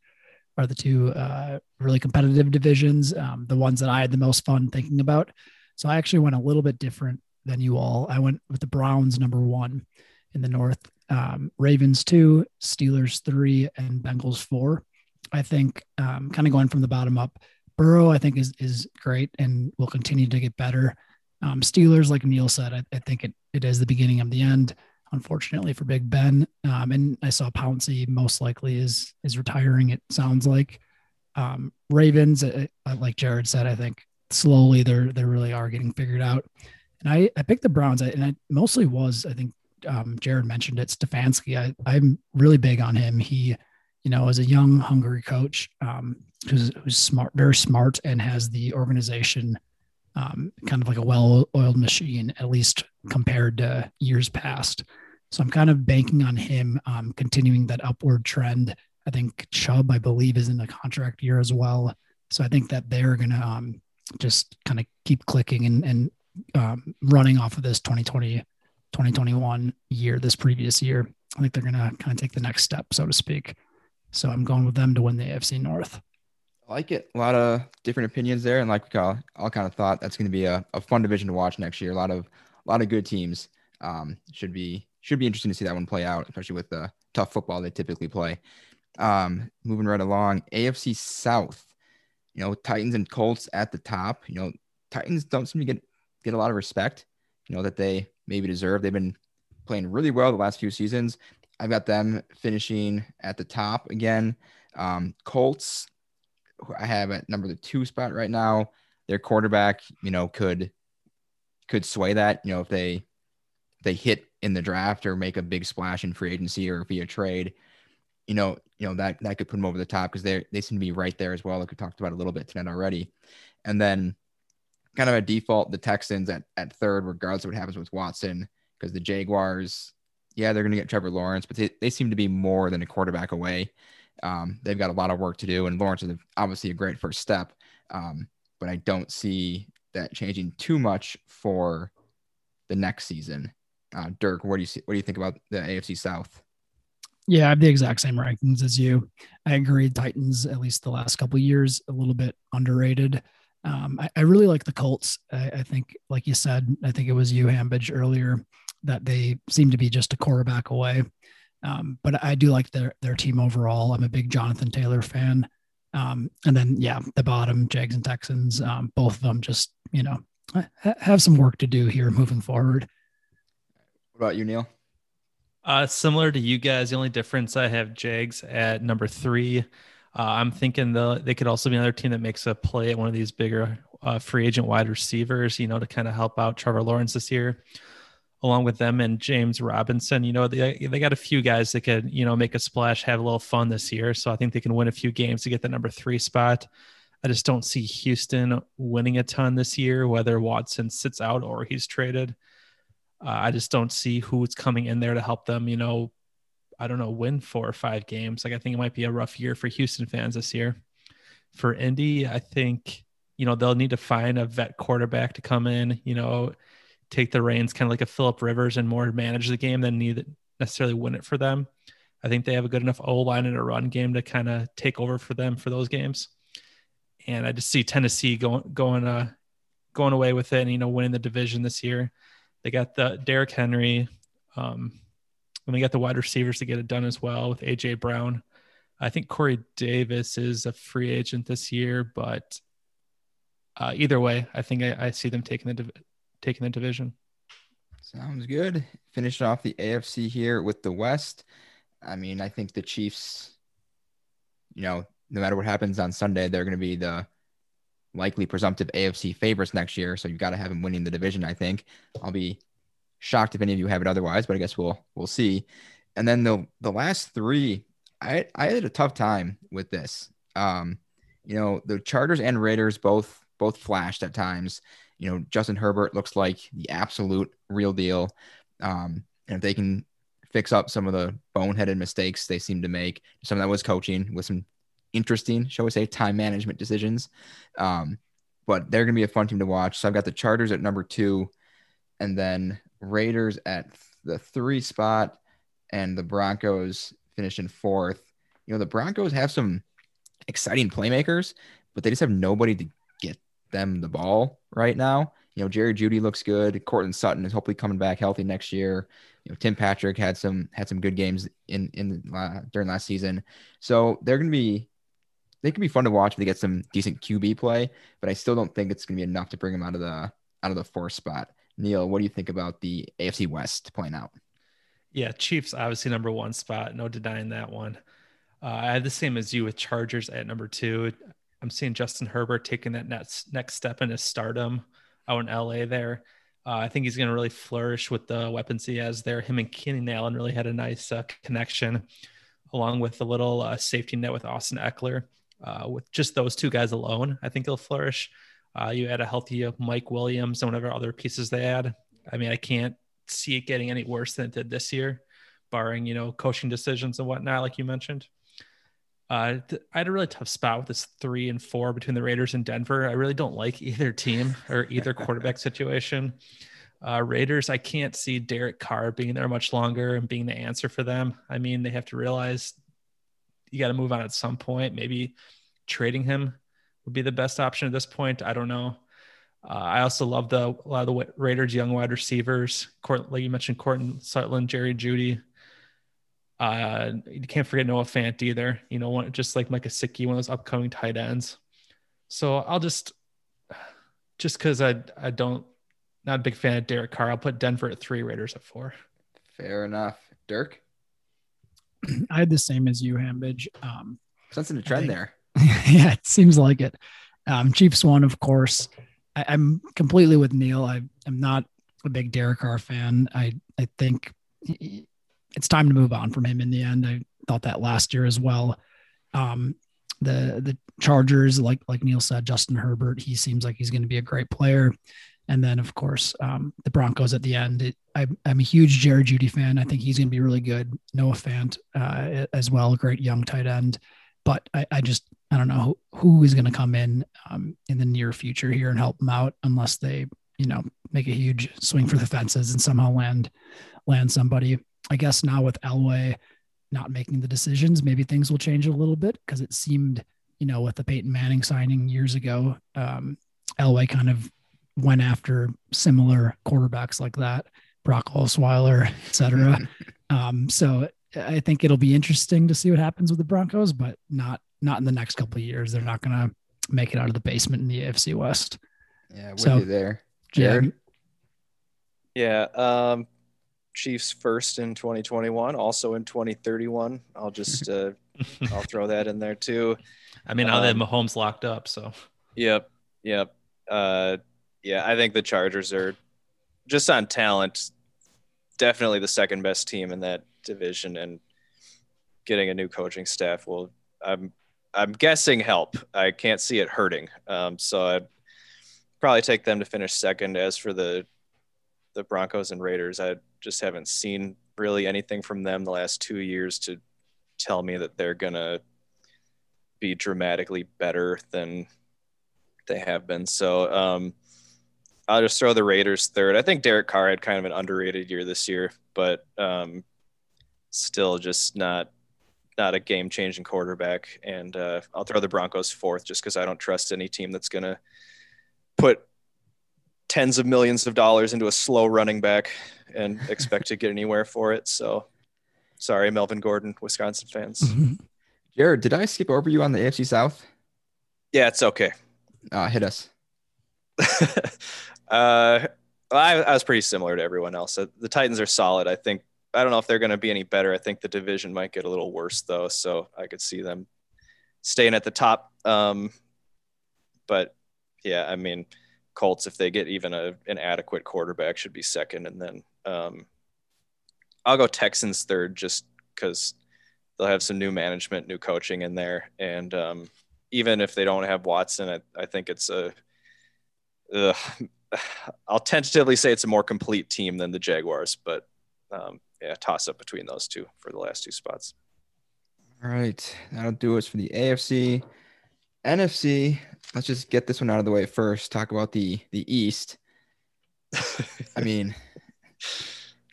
are the two uh, really competitive divisions, um, the ones that I had the most fun thinking about. So I actually went a little bit different than you all. I went with the Browns number one in the North, um, Ravens two, Steelers three, and Bengals four. I think um, kind of going from the bottom up. Burrow, I think, is is great and will continue to get better. Um, Steelers, like Neil said, I, I think it, it is the beginning of the end unfortunately for Big Ben. Um, and I saw Pouncey most likely is is retiring. It sounds like um, Ravens, uh, uh, like Jared said, I think slowly they're they really are getting figured out. And I, I picked the Browns, and I mostly was, I think um, Jared mentioned it, Stefanski. I, I'm really big on him. He, you know, as a young, hungry coach um, who's, who's smart, very smart, and has the organization um, kind of like a well-oiled machine, at least compared to years past. So I'm kind of banking on him um, continuing that upward trend. I think Chubb, I believe, is in a contract year as well. So I think that they're going to um, just kind of keep clicking and, and um, running off of this 2020, 2021 year, this previous year. I think they're going to kind of take the next step, so to speak. So I'm going with them to win the AFC North. I like it. A lot of different opinions there, and like we all, all kind of thought that's going to be a, a fun division to watch next year. A lot of a lot of good teams. Um, should be should be interesting to see that one play out, especially with the tough football they typically play. Um, moving right along, AFC South. You know, Titans and Colts at the top. You know, Titans don't seem to get get a lot of respect. You know that they maybe deserve. They've been playing really well the last few seasons. I've got them finishing at the top again. Um, Colts I have at number the two spot right now. Their quarterback, you know, could could sway that. You know, if they they hit in the draft or make a big splash in free agency or via trade, you know, you know that that could put them over the top because they they seem to be right there as well. Like we talked about a little bit tonight already, and then kind of a default the Texans at at third, regardless of what happens with Watson, because the Jaguars, yeah, they're going to get Trevor Lawrence, but they, they seem to be more than a quarterback away. Um, they've got a lot of work to do, and Lawrence is obviously a great first step. Um, but I don't see that changing too much for the next season. Uh, Dirk, what do you see? What do you think about the AFC South? Yeah, I have the exact same rankings as you. I agree. Titans, at least the last couple years, a little bit underrated. Um, I, I, really like the Colts. I, I, think, like you said, I think it was you, Hambidge, earlier, that they seem to be just a quarterback away. Um, but I do like their their team overall. I'm a big Jonathan Taylor fan. Um, and then yeah, the bottom Jags and Texans, um, both of them just you know have some work to do here moving forward. What about you, Neil? Uh, similar to you guys, the only difference I have Jags at number three. Uh, I'm thinking the they could also be another team that makes a play at one of these bigger uh, free agent wide receivers, you know, to kind of help out Trevor Lawrence this year along with them and James Robinson. You know, they, they got a few guys that could, you know, make a splash, have a little fun this year. So I think they can win a few games to get the number three spot. I just don't see Houston winning a ton this year, whether Watson sits out or he's traded. Uh, I just don't see who's coming in there to help them, you know, I don't know, win four or five games. Like I think it might be a rough year for Houston fans this year. For Indy, I think, you know, they'll need to find a vet quarterback to come in, you know, take the reins, kind of like a Philip Rivers, and more manage the game than need necessarily win it for them. I think they have a good enough O line and a run game to kind of take over for them for those games. And I just see Tennessee going going uh going away with it and you know winning the division this year. They got the Derrick Henry, um, and they got the wide receivers to get it done as well with AJ Brown. I think Corey Davis is a free agent this year, but uh, either way, I think I, I see them taking the taking the division. Sounds good. Finish off the AFC here with the West. I mean, I think the Chiefs, you know, no matter what happens on Sunday, they're going to be the likely presumptive AFC favorites next year. So you've got to have them winning the division. I think I'll be shocked if any of you have it otherwise, but I guess we'll we'll see. And then the the last three, I I had a tough time with this. Um, you know, the Chargers and Raiders both both flashed at times. You know, Justin Herbert looks like the absolute real deal. Um, and if they can fix up some of the boneheaded mistakes they seem to make, some of that was coaching with some interesting, shall we say, time management decisions. Um, but they're going to be a fun team to watch. So I've got the Chargers at number two, and then Raiders at the three spot, and the Broncos finishing fourth. You know, the Broncos have some exciting playmakers, but they just have nobody to get them the ball right now. You know, Jerry Jeudy looks good. Courtland Sutton is hopefully coming back healthy next year. You know, Tim Patrick had some had some good games in in uh, during last season, so they're going to be they can be fun to watch if they get some decent QB play. But I still don't think it's going to be enough to bring them out of the out of the fourth spot. Neil, what do you think about the AFC West playing out? Yeah, Chiefs obviously number one spot, no denying that one. Uh, I had the same as you with Chargers at number two. I'm seeing Justin Herbert taking that next next step in his stardom out in LA there. Uh, I think he's going to really flourish with the weapons he has there. Him and Keenan Allen really had a nice uh, connection, along with a little uh, safety net with Austin Ekeler. Uh, with just those two guys alone, I think he'll flourish. Uh, you add a healthy Mike Williams and whatever other pieces they add. I mean, I can't see it getting any worse than it did this year, barring you know coaching decisions and whatnot, like you mentioned. Uh, th- I had a really tough spot with this three and four between the Raiders and Denver. I really don't like either team or either quarterback situation. Uh, Raiders, I can't see Derek Carr being there much longer and being the answer for them. I mean, they have to realize you got to move on at some point. Maybe trading him would be the best option at this point. I don't know. Uh, I also love the a lot of the Raiders young wide receivers. Court, like you mentioned, Courtland Sutton, Jerry Jeudy. Uh, you can't forget Noah Fant either. You know, one, just like Mike Gesicki, one of those upcoming tight ends. So I'll just, just because I I don't, not a big fan of Derek Carr, I'll put Denver at three, Raiders at four. Fair enough, Dirk. I had the same as you, Hambidge. Um, Sensing a trend there. yeah, it seems like it. Um, Chiefs one, of course. I, am completely with Neil. I am not a big Derek Carr fan. I I think it's time to move on from him in the end. I thought that last year as well. Um, the the Chargers, like like Neil said, Justin Herbert, he seems like he's going to be a great player. And then of course um, the Broncos at the end. It, I, am a huge Jared Judy fan. I think he's going to be really good. Noah Fant uh, as well, great young tight end. But I, I just I don't know who, who is going to come in um, in the near future here and help them out unless they you know make a huge swing for the fences and somehow land land somebody. I guess now with Elway not making the decisions, maybe things will change a little bit because it seemed, you know, with the Peyton Manning signing years ago, um, Elway kind of went after similar quarterbacks like that, Brock Osweiler, et cetera. um, so I think it'll be interesting to see what happens with the Broncos, but not not in the next couple of years. They're not going to make it out of the basement in the AFC West. Yeah, with so, you there, Jared. Yeah, yeah um, Chiefs first in 2021, also in 2031. I'll just uh, I'll throw that in there too. I mean, now um, that Mahomes locked up, so. Yep, yep. Uh, yeah, I think the Chargers are just on talent, definitely the second best team in that division, and getting a new coaching staff will. I'm I'm guessing help. I can't see it hurting. Um, so I'd probably take them to finish second. As for the the Broncos and Raiders, I just haven't seen really anything from them the last two years to tell me that they're gonna be dramatically better than they have been. So um, I'll just throw the Raiders third. I think Derek Carr had kind of an underrated year this year, but um, still just not not a game changing quarterback. And uh, I'll throw the Broncos fourth just because I don't trust any team that's gonna put tens of millions of dollars into a slow running back and expect to get anywhere for it. So sorry, Melvin Gordon, Wisconsin fans. Jared, did I skip over you on the AFC South? Yeah, it's okay. Uh, hit us. uh, I, I, was pretty similar to everyone else. The Titans are solid. I think I don't know if they're going to be any better. I think the division might get a little worse though, so I could see them staying at the top. Um, but yeah, I mean, Colts, if they get even a, an adequate quarterback, should be second. And then um, I'll go Texans third just because they'll have some new management, new coaching in there. And um, even if they don't have Watson, I, I think it's a, uh, I'll tentatively say it's a more complete team than the Jaguars, but um, yeah, toss up between those two for the last two spots. All right. That'll do us for the AFC. NFC, let's just get this one out of the way first. Talk about the the East. I mean,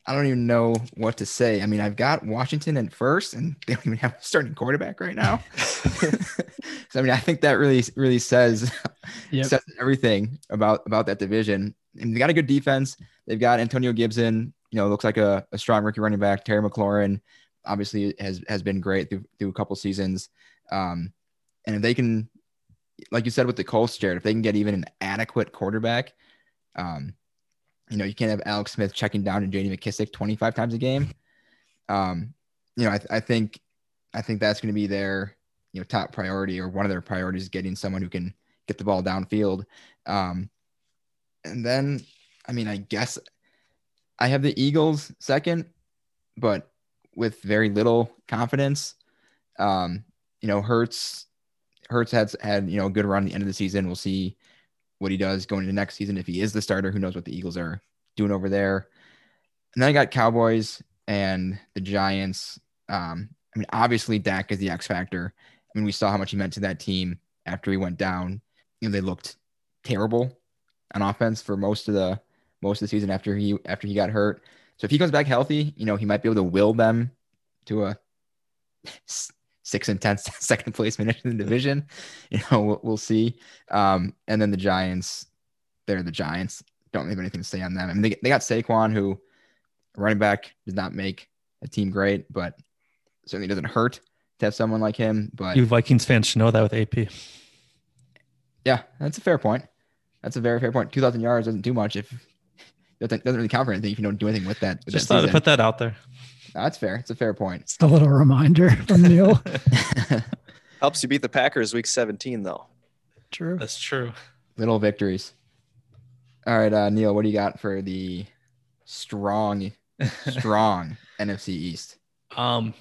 I don't even know what to say. I mean, I've got Washington in first, and they don't even have a starting quarterback right now. so I mean, I think that really really says yep. says everything about about that division. And they got a good defense. They've got Antonio Gibson. You know, looks like a, a strong rookie running back. Terry McLaurin obviously has has been great through through a couple seasons. Um, and if they can like you said with the Colts, Jared, if they can get even an adequate quarterback, um, you know, you can't have Alex Smith checking down to J.D. McKissick 25 times a game. Um, you know, I, I think, I think that's going to be their, you know, top priority or one of their priorities, getting someone who can get the ball downfield. Um, and then I mean, I guess I have the Eagles second, but with very little confidence. Um, you know, Hurts Hurts has had you know a good run at the end of the season. We'll see what he does going into next season if he is the starter. Who knows what the Eagles are doing over there? And then I got Cowboys and the Giants. Um, I mean, obviously Dak is the X factor. I mean, we saw how much he meant to that team after he went down. You know, they looked terrible on offense for most of the most of the season after he after he got hurt. So if he comes back healthy, you know, he might be able to will them to a six and ten second place finish in the division. You know, we'll, we'll see. Um, and then the Giants, they're the Giants. Don't have anything to say on them. I mean, they, they got Saquon, who running back does not make a team great, but certainly doesn't hurt to have someone like him. But you Vikings fans should know that with AP. Yeah, that's a fair point. That's a very fair point. 2,000 yards doesn't do much if doesn't, doesn't really count for anything if you don't do anything with that. With Just that thought to put that out there. that's fair. It's a fair point. It's a little reminder from Neil. Helps you beat the Packers week 17, though. True. That's true. Little victories. All right, uh, Neil, what do you got for the strong, strong NFC East? Um,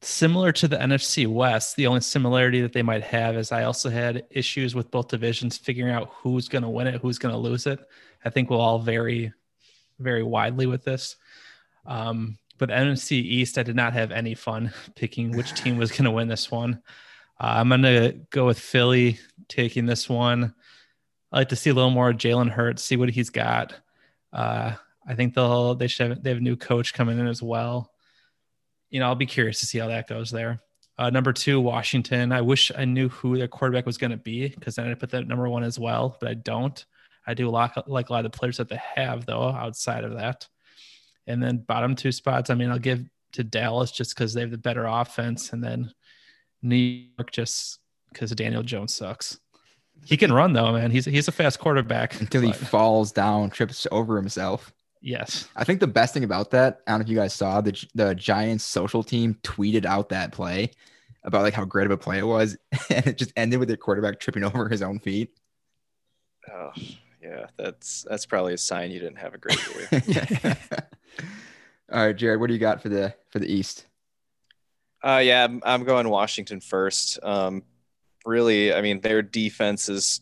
similar to the NFC West, the only similarity that they might have is I also had issues with both divisions figuring out who's going to win it, who's going to lose it. I think we'll all vary very widely with this. Um, but NFC East, I did not have any fun picking which team was going to win this one. Uh, I'm going to go with Philly taking this one. I like to see a little more Jalen Hurts, see what he's got. Uh, I think they'll they should have, they have a new coach coming in as well. You know, I'll be curious to see how that goes there. Uh, number two, Washington. I wish I knew who their quarterback was going to be because then I put that number one as well, but I don't. I do like like a lot of the players that they have though outside of that. And then bottom two spots, I mean, I'll give to Dallas just because they have the better offense, and then New York just because Daniel Jones sucks. He can run though, man. He's he's a fast quarterback until but... he falls down, trips over himself. Yes, I think the best thing about that, I don't know if you guys saw the the Giants social team tweeted out that play about like how great of a play it was, and it just ended with their quarterback tripping over his own feet. Oh, yeah, that's that's probably a sign you didn't have a great year. All right, Jared, what do you got for the for the East? Uh, yeah, I'm, I'm going Washington first. Um, really, I mean, their defense is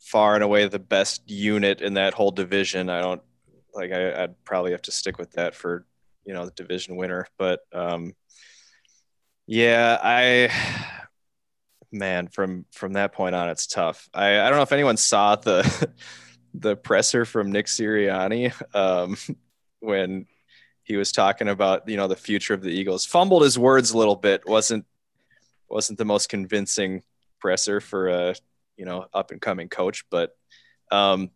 far and away the best unit in that whole division. I don't like. I, would probably have to stick with that for you know the division winner. But um, yeah, I man, from from that point on, it's tough. I, I don't know if anyone saw the the presser from Nick Sirianni um, when he was talking about you know the future of the Eagles. Fumbled his words a little bit. wasn't wasn't the most convincing presser for a you know up and coming coach, but um,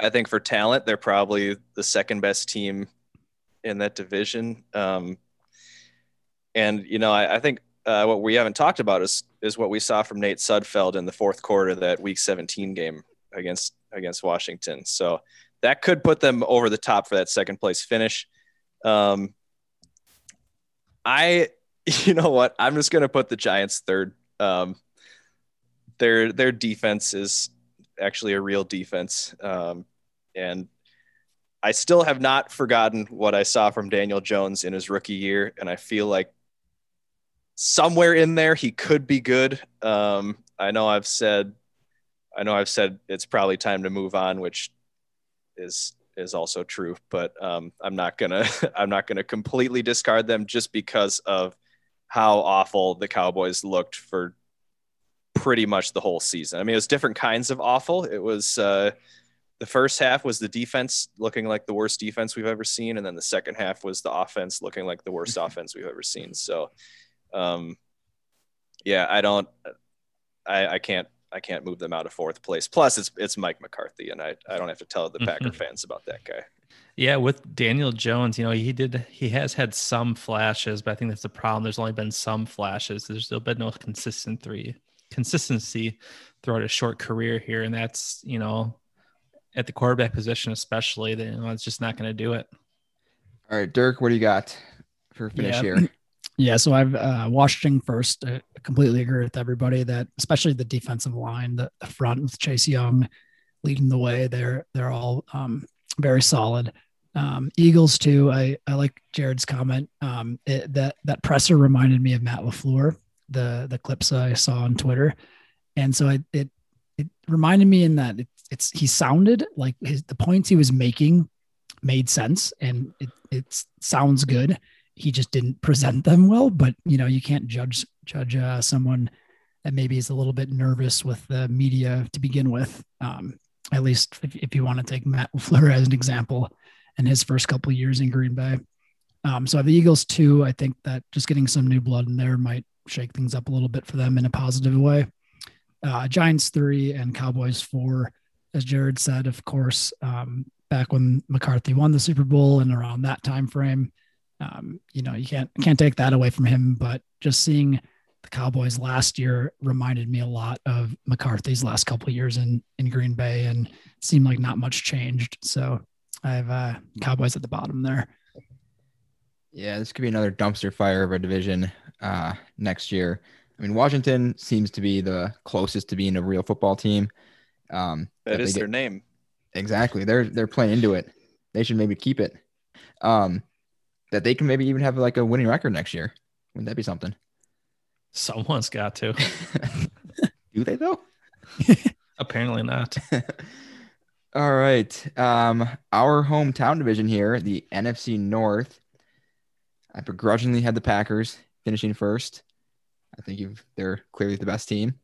I think for talent, they're probably the second best team in that division. Um, and you know, I, I think uh, what we haven't talked about is is what we saw from Nate Sudfeld in the fourth quarter that Week 17 game against against Washington. So that could put them over the top for that second place finish. Um, I, you know what? I'm just going to put the Giants third. Um, their their defense is actually a real defense, um, and I still have not forgotten what I saw from Daniel Jones in his rookie year, and I feel like somewhere in there he could be good. Um, I know I've said, I know I've said it's probably time to move on, which is is also true. But um, I'm not gonna I'm not gonna completely discard them just because of how awful the Cowboys looked for pretty much the whole season. I mean, it was different kinds of awful. It was uh, the first half was the defense looking like the worst defense we've ever seen, and then the second half was the offense looking like the worst offense we've ever seen. So um, yeah, I don't, I, I can't, I can't move them out of fourth place. Plus, it's it's Mike McCarthy, and I, I don't have to tell the Packer mm-hmm. fans about that guy. Yeah, with Daniel Jones, you know, he did he has had some flashes, but I think that's the problem. There's only been some flashes. There's still been no consistent three consistency throughout a short career here, and that's you know, at the quarterback position especially, that you know, it's just not going to do it. All right, Dirk, what do you got for finish yeah. here? Yeah, so I've uh, Washington first. I completely agree with everybody that, especially the defensive line, the, the front with Chase Young, leading the way. They're they're all um, very solid. Um, Eagles too. I I like Jared's comment. Um, it, that that presser reminded me of Matt LaFleur. The the clips I saw on Twitter, and so it it, it reminded me in that it, it's he sounded like his the points he was making made sense and it it sounds good. He just didn't present them well. But you know you can't judge judge uh, someone that maybe is a little bit nervous with the media to begin with. Um, at least if, if you want to take Matt LaFleur as an example in his first couple years in Green Bay. Um, so the Eagles too, I think that just getting some new blood in there might shake things up a little bit for them in a positive way. Uh, Giants three and Cowboys four, as Jared said, of course, um, back when McCarthy won the Super Bowl and around that time frame, um, you know, you can't can't take that away from him. But just seeing the Cowboys last year reminded me a lot of McCarthy's last couple years in in Green Bay, and seemed like not much changed. So I have uh, Cowboys at the bottom there. Yeah, this could be another dumpster fire of a division uh, next year. I mean, Washington seems to be the closest to being a real football team. Um, that is get, their name. Exactly. They're they're playing into it. They should maybe keep it. Um, that they can maybe even have like a winning record next year. Wouldn't that be something? Someone's got to. Do they though? Apparently not. All right. Um, our hometown division here, the NFC North. I begrudgingly had the Packers finishing first. I think you've, they're clearly the best team.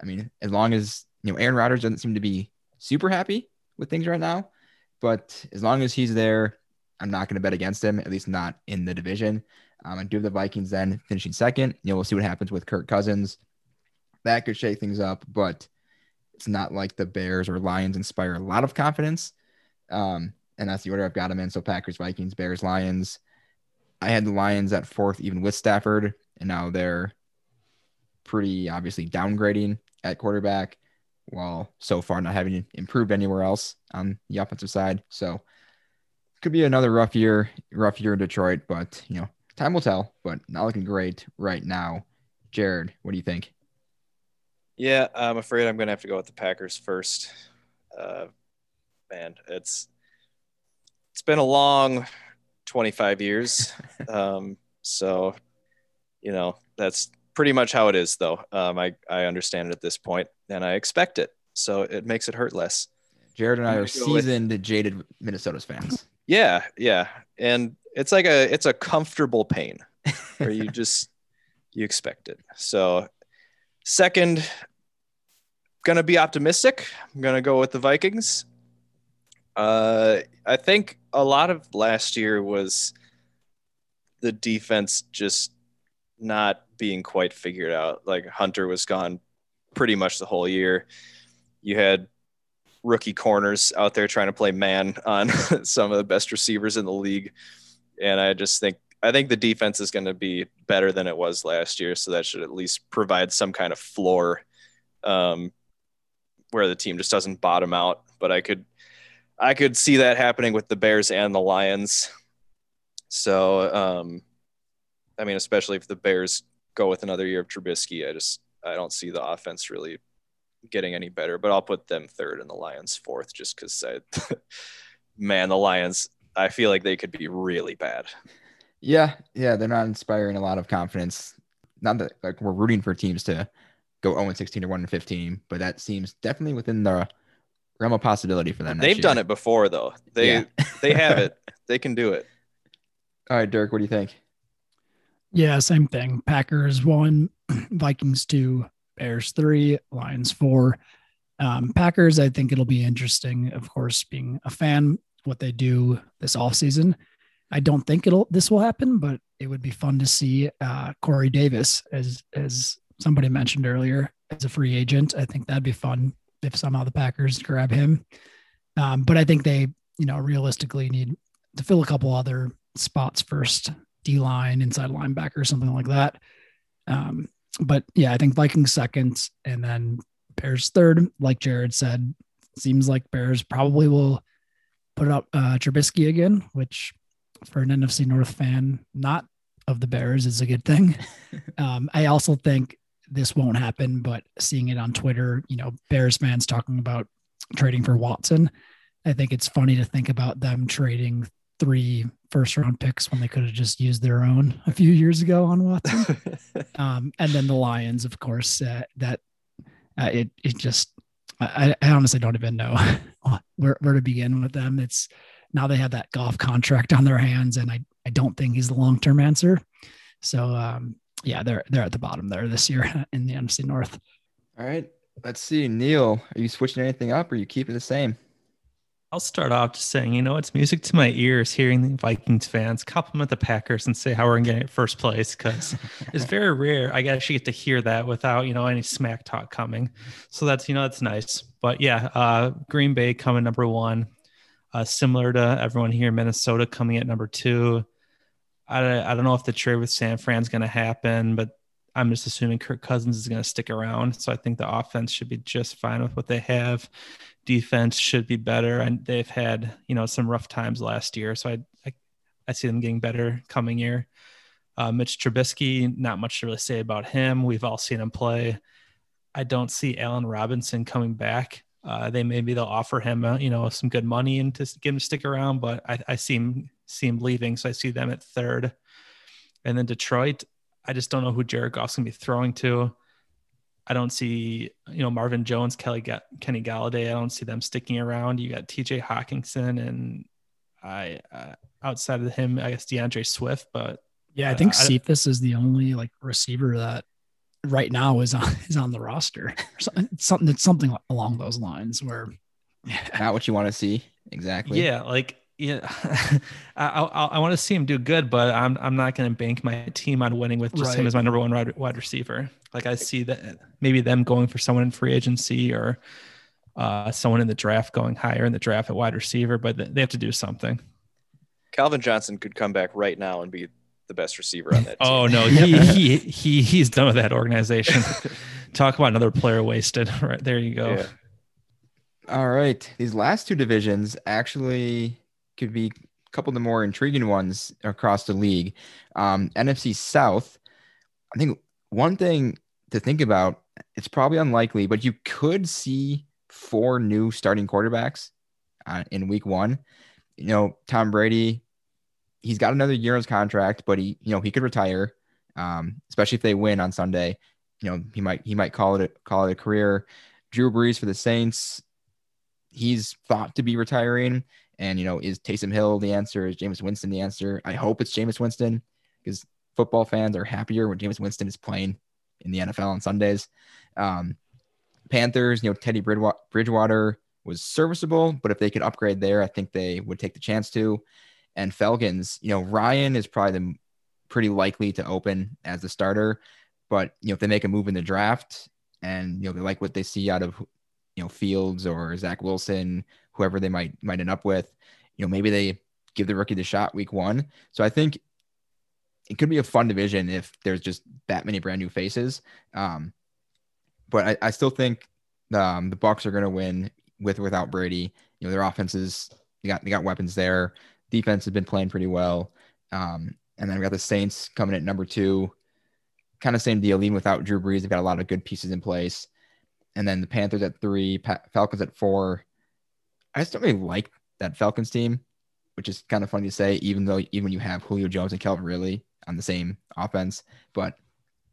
I mean, as long as you know Aaron Rodgers doesn't seem to be super happy with things right now, but as long as he's there, I'm not going to bet against him. At least not in the division. Um, I do have the Vikings then finishing second. You know, we'll see what happens with Kirk Cousins. That could shake things up, but it's not like the Bears or Lions inspire a lot of confidence. Um, and that's the order I've got them in. So Packers, Vikings, Bears, Lions. I had the Lions at fourth, even with Stafford, and now they're pretty obviously downgrading at quarterback, while so far not having improved anywhere else on the offensive side. So could be another rough year, rough year in Detroit, but you know time will tell, but not looking great right now. Jared, what do you think? Yeah, I'm afraid I'm going to have to go with the Packers first. Uh, man, it's it's been a long 25 years. um, so, you know, that's pretty much how it is, though. Um, I I understand it at this point, and I expect it, so it makes it hurt less. Jared and I are seasoned, with... jaded Minnesota's fans. Yeah, yeah, and it's like a it's a comfortable pain where you just you expect it. So second, gonna be optimistic. I'm gonna go with the Vikings. Uh, I think a lot of last year was the defense just not being quite figured out. Like Hunter was gone pretty much the whole year. You had rookie corners out there trying to play man on some of the best receivers in the league and I just think I think the defense is going to be better than it was last year, so that should at least provide some kind of floor um, where the team just doesn't bottom out. But I could I could see that happening with the Bears and the Lions. So um, I mean, especially if the Bears go with another year of Trubisky, I just I don't see the offense really getting any better. But I'll put them third and the Lions fourth, just because I, man, the Lions I feel like they could be really bad. Yeah, yeah, they're not inspiring a lot of confidence. Not that like we're rooting for teams to go 0 16 or 1 15, but that seems definitely within the realm of possibility for them. They've year. done it before though. They yeah. they have it. They can do it. All right, Dirk, what do you think? Yeah, same thing. Packers one, Vikings two, Bears three, Lions four. Um, Packers, I think it'll be interesting. Of course, being a fan what they do this off season. I don't think it'll this will happen, but it would be fun to see uh, Corey Davis as as somebody mentioned earlier as a free agent. I think that'd be fun if somehow the Packers grab him. Um, but I think they, you know, realistically need to fill a couple other spots first, D line, inside linebacker, something like that. Um, but yeah, I think Vikings second, and then Bears third. Like Jared said, seems like Bears probably will put up uh, Trubisky again, which for an NFC North fan, not of the Bears, is a good thing. um, I also think this won't happen, but seeing it on Twitter, you know, Bears fans talking about trading for Watson. I think it's funny to think about them trading three first round picks when they could have just used their own a few years ago on Watson. um, and then the Lions, of course, uh, that uh, it it just I, I, honestly don't even know where, where to begin with them. It's now they have that Goff contract on their hands, and I, I don't think he's the long term answer. So um, yeah, they're they're at the bottom there this year in the NFC North. All right, let's see, Neil. Are you switching anything up, or are you keeping the same? I'll start off just saying, you know, it's music to my ears hearing the Vikings fans compliment the Packers and say how we're getting at first place because it's very rare. I actually get to hear that without, you know, any smack talk coming. So that's, you know, that's nice. But yeah, uh, Green Bay coming number one, uh, similar to everyone here, in Minnesota coming at number two. I, I don't know if the trade with San Fran's going to happen, but I'm just assuming Kirk Cousins is going to stick around. So I think the offense should be just fine with what they have defense should be better, and they've had you know some rough times last year. So I I, I see them getting better coming year. Uh, Mitch Trubisky, not much to really say about him. We've all seen him play. I don't see Allen Robinson coming back. Uh, they maybe they'll offer him, uh, you know, some good money and to get him to stick around, but I, I see him see him leaving, so I see them at third. And then Detroit, I just don't know who Jared Goff's gonna be throwing to. I don't see, you know, Marvin Jones, Kelly, Kenny Golladay. I don't see them sticking around. You got T.J. Hockenson, and I uh, outside of him, I guess D'Andre Swift. But yeah, I think uh, Cephus is the only like receiver that right now is on is on the roster. something it's something along those lines where yeah. not what you want to see exactly. Yeah, like yeah, I, I, I want to see him do good, but I'm I'm not going to bank my team on winning with just right. him as my number one wide, wide receiver. Like I see that maybe them going for someone in free agency or uh, someone in the draft going higher in the draft at wide receiver, but they have to do something. Calvin Johnson could come back right now and be the best receiver on that. oh no, he, he he he's done with that organization. Talk about another player wasted. Right there, you go. Yeah. All right, these last two divisions actually could be a couple of the more intriguing ones across the league. Um, NFC South, I think one thing to think about, it's probably unlikely, but you could see four new starting quarterbacks uh, in week one. You know, Tom Brady, he's got another year on his contract, but he, you know, he could retire, um, especially if they win on Sunday. You know, he might he might call it a, call it a career. Drew Brees for the Saints, he's thought to be retiring. And, you know, is Taysom Hill the answer? Is Jameis Winston the answer? I hope it's Jameis Winston because football fans are happier when Jameis Winston is playing in the NFL on Sundays. Um, Panthers, you know, Teddy Bridgewater was serviceable, but if they could upgrade there, I think they would take the chance to. And Falcons, you know, Ryan is probably the pretty likely to open as the starter, but you know, if they make a move in the draft and you know they like what they see out of you know Fields or Zach Wilson, whoever they might might end up with, you know, maybe they give the rookie the shot week one. So I think it could be a fun division if there's just that many brand new faces. Um, but I, I still think um, the Bucs are going to win with or without Brady. You know, their offenses they got they got weapons there. Defense has been playing pretty well. Um, and then we got the Saints coming at number two. Kind of same deal, even without Drew Brees. They've got a lot of good pieces in place and then the Panthers at three, pa- Falcons at four. I just don't really like that Falcons team, which is kind of funny to say, even though even when you have Julio Jones and Calvin Ridley on the same offense, but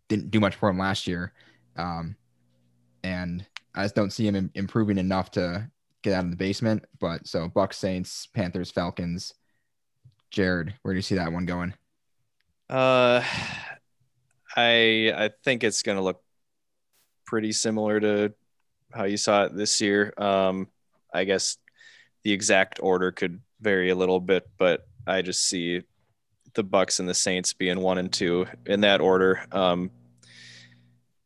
didn't do much for him last year. Um, and I just don't see him improving enough to get out of the basement. But so Bucs, Saints, Panthers, Falcons. Jared, where do you see that one going? Uh, I I think it's going to look pretty similar to how you saw it this year. Um, I guess the exact order could vary a little bit, but I just see the Bucs and the Saints being one and two in that order. Um,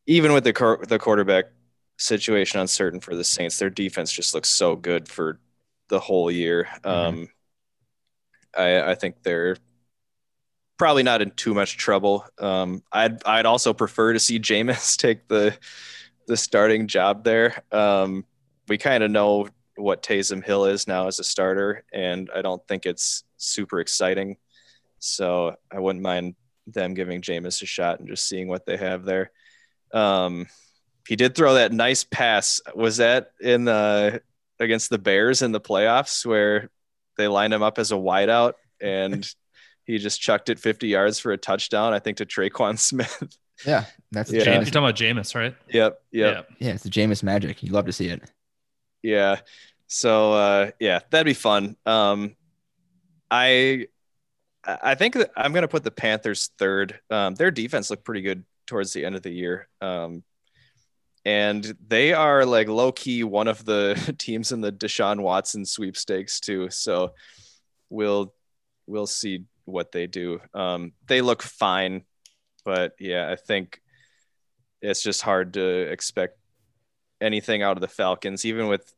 even with the the quarterback situation uncertain for the Saints, their defense just looks so good for the whole year. Mm-hmm. Um, I, I think they're probably not in too much trouble. Um, I'd I'd also prefer to see Jameis take the the starting job there. Um, we kind of know what Taysom Hill is now as a starter, and I don't think it's super exciting. So I wouldn't mind them giving Jameis a shot and just seeing what they have there. Um, he did throw that nice pass. Was that in the against the Bears in the playoffs where they lined him up as a wideout and he just chucked it 50 yards for a touchdown, I think, to Tre'Quan Smith. Yeah, that's Yeah. James, you're talking about Jameis, right? Yep, yep. yeah, it's the Jameis magic. You love to see it. Yeah. So uh, yeah, that'd be fun. Um, I I think I'm gonna put the Panthers third. Um, their defense looked pretty good towards the end of the year. Um, and they are like low key one of the teams in the Deshaun Watson sweepstakes too. So we'll we'll see what they do. Um, they look fine, but yeah, I think it's just hard to expect anything out of the Falcons, even with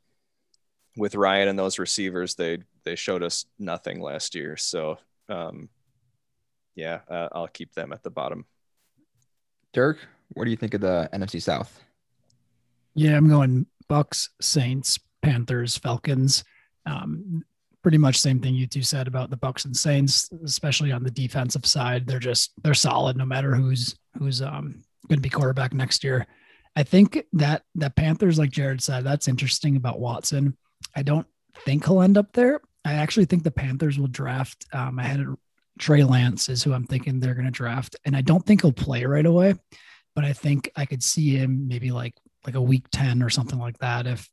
with Ryan and those receivers. They they showed us nothing last year, so um, yeah, uh, I'll keep them at the bottom. Dirk, what do you think of the NFC South? Yeah, I'm going Bucs, Saints, Panthers, Falcons. Um, pretty much same thing you two said about the Bucs and Saints, especially on the defensive side. They're just they're solid no matter who's who's um going to be quarterback next year. I think that that Panthers, like Jared said, that's interesting about Watson. I don't think he'll end up there. I actually think the Panthers will draft. Um, I had Trey Lance is who I'm thinking they're going to draft, and I don't think he'll play right away, but I think I could see him maybe like like a week 10 or something like that if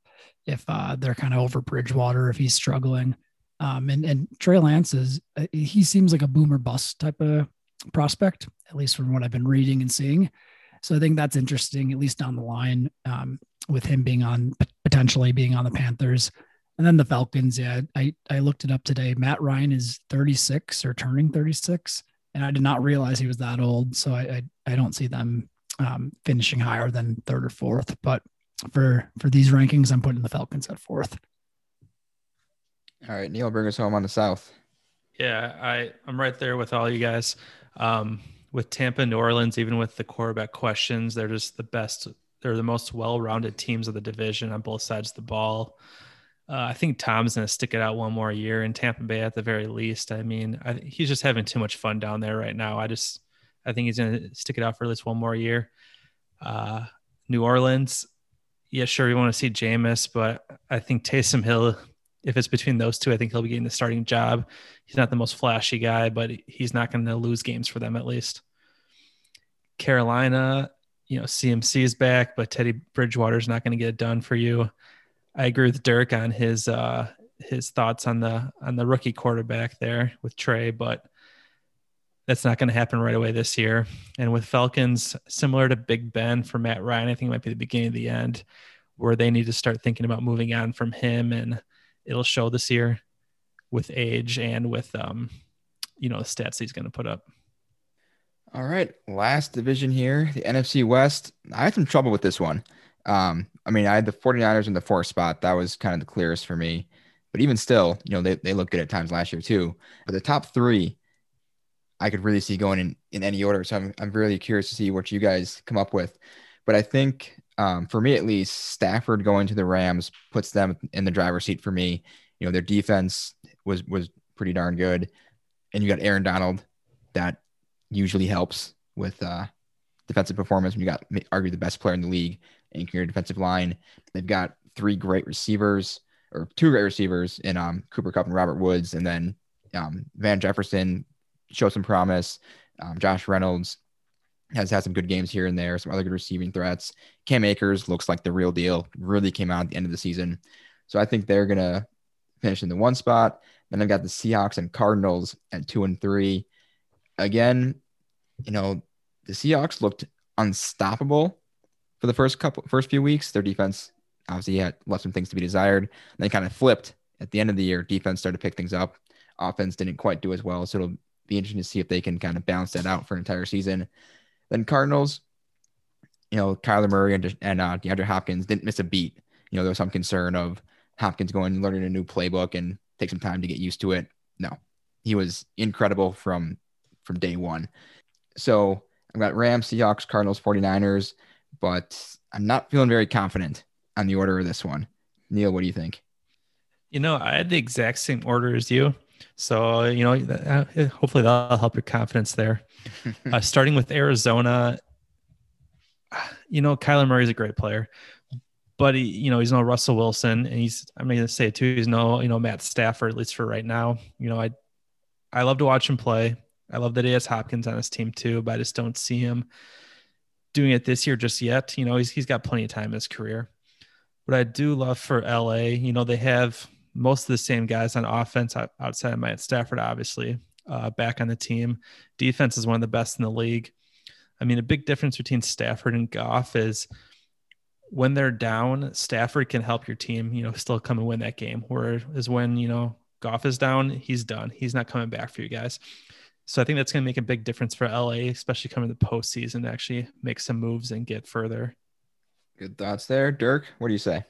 if uh, they're kind of over Bridgewater if he's struggling. Um, and and Trey Lance is uh, he seems like a boomer bust type of prospect, at least from what I've been reading and seeing. So I think that's interesting, at least down the line, um, with him being on potentially being on the Panthers. And then the Falcons, yeah, I, I looked it up today. Matt Ryan is 36 or turning 36, and I did not realize he was that old. So I I, I don't see them um, finishing higher than third or fourth. But for for these rankings, I'm putting the Falcons at fourth. All right, Neil, bring us home on the South. Yeah, I I'm right there with all you guys. Um, with Tampa, New Orleans, even with the quarterback questions, they're just the best. They're the most well-rounded teams of the division on both sides of the ball. Uh, I think Tom's going to stick it out one more year in Tampa Bay at the very least. I mean, I, he's just having too much fun down there right now. I just, I think he's going to stick it out for at least one more year. Uh, New Orleans, yeah, sure, we want to see Jameis, but I think Taysom Hill, if it's between those two, I think he'll be getting the starting job. He's not the most flashy guy, but he's not going to lose games for them at least. Carolina, you know, CMC is back, but Teddy Bridgewater is not going to get it done for you. I agree with Dirk on his uh his thoughts on the on the rookie quarterback there with Trey, but that's not going to happen right away this year. And with Falcons, similar to Big Ben for Matt Ryan, I think it might be the beginning of the end where they need to start thinking about moving on from him and it'll show this year with age and with um you know the stats he's going to put up. All right, last division here, the NFC West. I had some trouble with this one. Um, I mean, I had the 49ers in the fourth spot. That was kind of the clearest for me. But even still, you know, they, they look good at times last year too. But the top three, I could really see going in, in any order. So I'm, I'm really curious to see what you guys come up with. But I think um, for me at least, Stafford going to the Rams puts them in the driver's seat for me. You know, their defense was was pretty darn good. And you got Aaron Donald that usually helps with uh, defensive performance when you got arguably the best player in the league and your defensive line. They've got three great receivers or two great receivers in um, Cooper Kupp and Robert Woods, and then um, Van Jefferson showed some promise. Um, Josh Reynolds has had some good games here and there, some other good receiving threats. Cam Akers looks like the real deal. Really came out at the end of the season, so I think they're gonna finish in the one spot. Then I've got the Seahawks and Cardinals at two and three. Again, you know, the Seahawks looked unstoppable for the first couple first few weeks. Their defense obviously had left some things to be desired. And they kind of flipped at the end of the year. Defense started to pick things up. Offense didn't quite do as well. So it'll be interesting to see if they can kind of balance that out for an entire season. Then Cardinals, you know, Kyler Murray and, and uh, DeAndre Hopkins didn't miss a beat. You know, there was some concern of Hopkins going and learning a new playbook and take some time to get used to it. No, he was incredible from from day one. So I've got Rams, Seahawks, Cardinals, 49ers, but I'm not feeling very confident on the order of this one. Neil, what do you think? You know, I had the exact same order as you. So, you know, uh, hopefully that'll help your confidence there. uh, starting with Arizona, you know, Kyler Murray is a great player, but he, you know, he's no Russell Wilson, and he's I'm going to say it too. He's no, you know, Matt Stafford at least for right now. You know, I I love to watch him play. I love that he has Hopkins on his team too, but I just don't see him doing it this year just yet. You know, he's he's got plenty of time in his career. But I do love for LA, you know, they have most of the same guys on offense outside of Matt Stafford, obviously, uh, back on the team. Defense is one of the best in the league. I mean, a big difference between Stafford and Goff is when they're down, Stafford can help your team, you know, still come and win that game. Whereas when, you know, Goff is down, he's done. He's not coming back for you guys. So I think that's going to make a big difference for LA, especially coming to the postseason to actually make some moves and get further. Good thoughts there. Dirk, what do you say?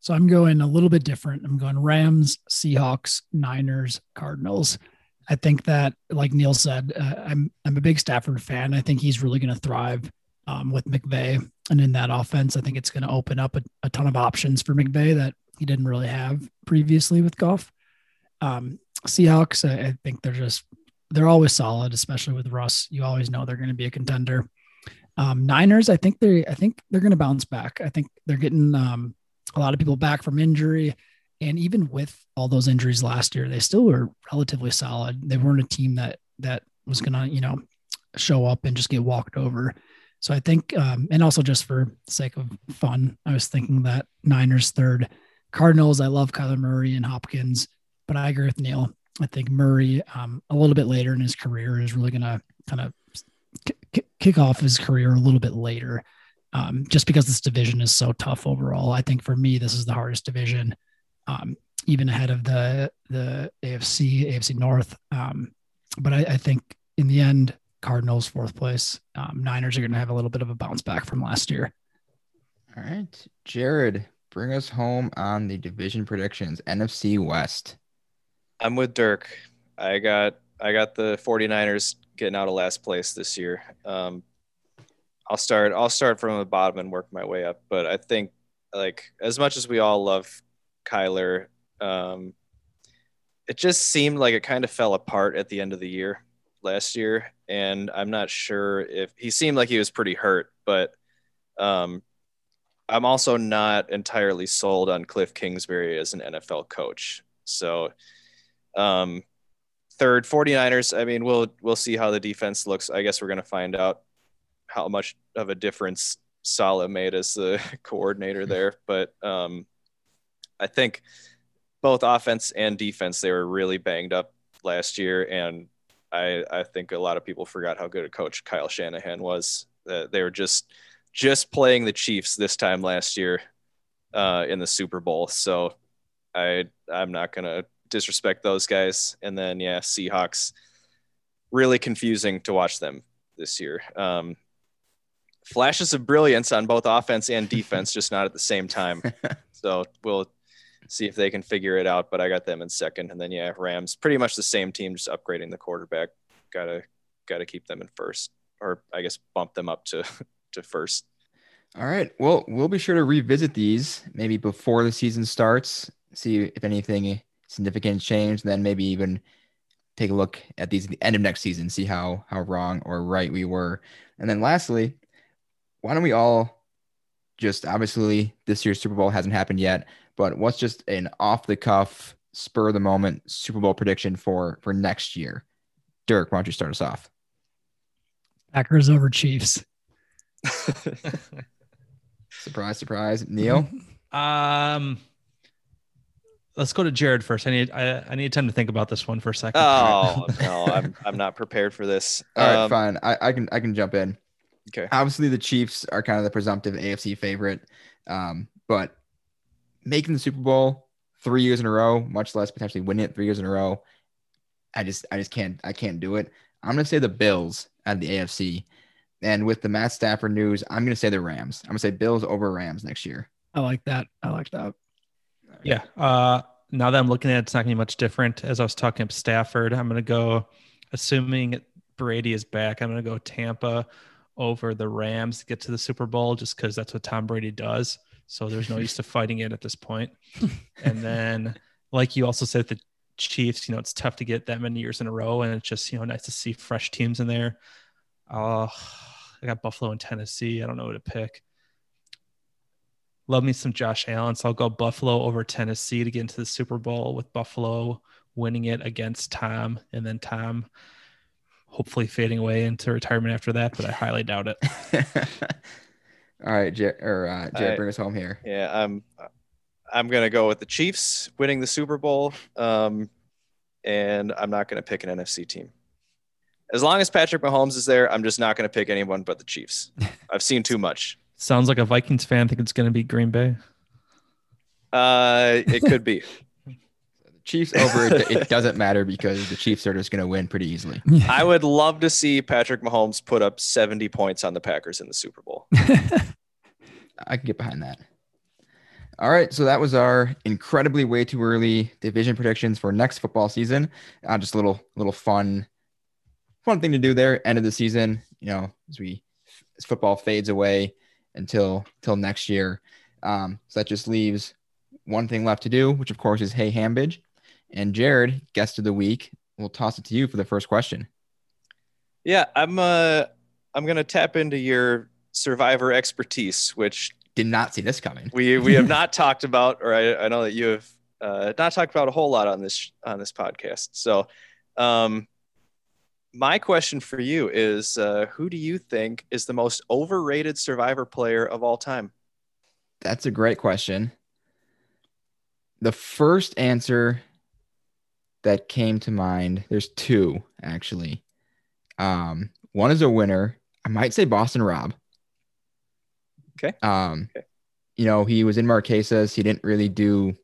So I'm going a little bit different. I'm going Rams, Seahawks, Niners, Cardinals. I think that, like Neil said, uh, I'm I'm a big Stafford fan. I think he's really going to thrive um, with McVay, and in that offense, I think it's going to open up a, a, ton of options for McVay that he didn't really have previously with Goff. Um, Seahawks, I, I think they're just they're always solid, especially with Russ. You always know they're going to be a contender. Um, Niners, I think they I think they're going to bounce back. I think they're getting um, a lot of people back from injury. And even with all those injuries last year, they still were relatively solid. They weren't a team that that was gonna, you know, show up and just get walked over. So I think, um, and also just for sake of fun, I was thinking that Niners third, Cardinals. I love Kyler Murray and Hopkins, but I agree with Neil. I think Murray, um, a little bit later in his career, is really gonna kind of k- kick off his career a little bit later um, just because this division is so tough overall. I think for me, this is the hardest division, um, even ahead of the the AFC, AFC North. Um, but I, I, think in the end, Cardinals fourth place. Um, Niners are going to have a little bit of a bounce back from last year. All right, Jared, bring us home on the division predictions. NFC West. I'm with Dirk. I got I got the 49ers getting out of last place this year. Um, I'll start. I'll start from the bottom and work my way up. But I think, like, as much as we all love Kyler, um, it just seemed like it kind of fell apart at the end of the year last year, and I'm not sure if he seemed like he was pretty hurt. But um, I'm also not entirely sold on Cliff Kingsbury as an NFL coach. So, um, third 49ers. I mean, we'll we'll see how the defense looks. I guess we're gonna find out how much of a difference Saleh made as the coordinator hmm. there. But um, I think both offense and defense they were really banged up last year, and I I think a lot of people forgot how good a coach Kyle Shanahan was. Uh, they were just just playing the Chiefs this time last year uh, in the Super Bowl, so I I'm not gonna disrespect those guys. And then yeah, Seahawks really confusing to watch them this year. Um, flashes of brilliance on both offense and defense, just not at the same time. so we'll see if they can figure it out. But I got them in second, and then yeah, Rams, pretty much the same team, just upgrading the quarterback. Gotta gotta keep them in first, or I guess bump them up to to first. All right. Well, we'll be sure to revisit these maybe before the season starts, see if anything significant changed, then maybe even take a look at these at the end of next season, see how how wrong or right we were. And then lastly, why don't we all just obviously this year's Super Bowl hasn't happened yet, but what's just an off the cuff, spur of the moment Super Bowl prediction for for next year? Dirk, why don't you start us off? Packers over Chiefs. surprise, surprise. Neil? Um let's go to Jared first. I need I, I need time to think about this one for a second. Oh no, I'm I'm not prepared for this. All um, right, fine. I, I can I can jump in. Okay. Obviously, the Chiefs are kind of the presumptive AFC favorite, um, but making the Super Bowl three years in a row, much less potentially winning it three years in a row, I just I just can't I can't do it. I'm gonna say the Bills at the AFC, and with the Matt Stafford news, I'm gonna say the Rams. I'm gonna say Bills over Rams next year. I like that. I like that. Yeah. Uh, now that I'm looking at it, it's not gonna be much different. As I was talking about Stafford, I'm gonna go, assuming Brady is back, I'm gonna go Tampa over the Rams to get to the Super Bowl just because that's what Tom Brady does. So there's no use to fighting it at this point. and then, like you also said, the Chiefs, you know, it's tough to get that many years in a row, and it's just you know nice to see fresh teams in there. Uh, I got Buffalo and Tennessee. I don't know who to pick. Love me some Josh Allen. So I'll go Buffalo over Tennessee to get into the Super Bowl with Buffalo winning it against Tom, and then Tom hopefully fading away into retirement after that, but I highly doubt it. All right, Jer- or uh, Jared, bring us home here. Yeah, I'm. I'm gonna go with the Chiefs winning the Super Bowl, um, and I'm not gonna pick an NFC team. As long as Patrick Mahomes is there, I'm just not gonna pick anyone but the Chiefs. I've seen too much. Sounds like a Vikings fan. think it's gonna be Green Bay. Uh, it could be. Chiefs over it, it doesn't matter because the Chiefs are just going to win pretty easily. I would love to see Patrick Mahomes put up 70 points on the Packers in the Super Bowl. I can get behind that. All right, so that was our incredibly way too early division predictions for next football season. Uh, just a little little fun fun thing to do there. End of the season, you know, as we as football fades away until until next year. Um, so that just leaves one thing left to do, which of course is Hey Hambidge. And Jared, guest of the week, we'll toss it to you for the first question. Yeah, I'm uh I'm gonna tap into your survivor expertise, which did not see this coming. We we have not talked about, or I, I know that you have uh, not talked about a whole lot on this on this podcast. So, um, my question for you is, uh, who do you think is the most overrated survivor player of all time? That's a great question. The first answer that came to mind. There's two actually. Um, one is a winner. I might say Boston Rob. Okay. Um, okay. you know, he was in Marquesas. He didn't really do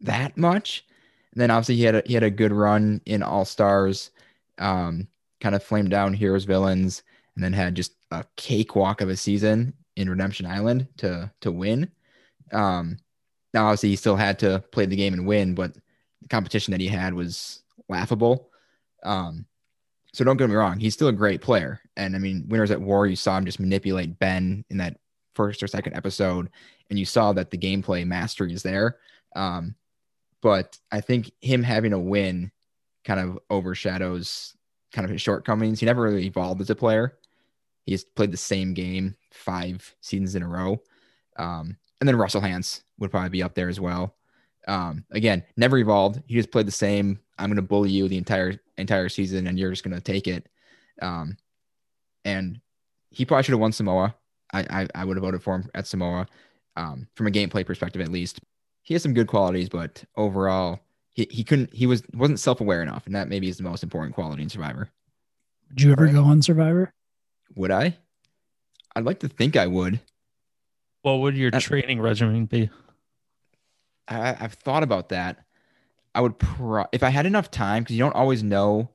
that much. And then obviously he had a, he had a good run in All Stars. Um, kind of flamed down heroes villains, and then had just a cakewalk of a season in Redemption Island to to win. Um, now obviously he still had to play the game and win, but the competition that he had was laughable. Um, so don't get me wrong, he's still a great player. And I mean, Winners at War, you saw him just manipulate Ben in that first or second episode, and you saw that the gameplay mastery is there. Um, but I think him having a win kind of overshadows kind of his shortcomings. He never really evolved as a player. He's played the same game five seasons in a row. Um, and then Russell Hantz would probably be up there as well. Um, again, never evolved. He just played the same. I'm going to bully you the entire entire season, and you're just going to take it. Um, and he probably should have won Samoa. I, I, I would have voted for him at Samoa, um, from a gameplay perspective at least. He has some good qualities, but overall, he, he couldn't. He was wasn't self aware enough, and that maybe is the most important quality in Survivor. Would you ever right. go on Survivor? Would I? I'd like to think I would. What would your uh, training regimen be? I, I, have thought about that. I would pro if I had enough time because you don't always know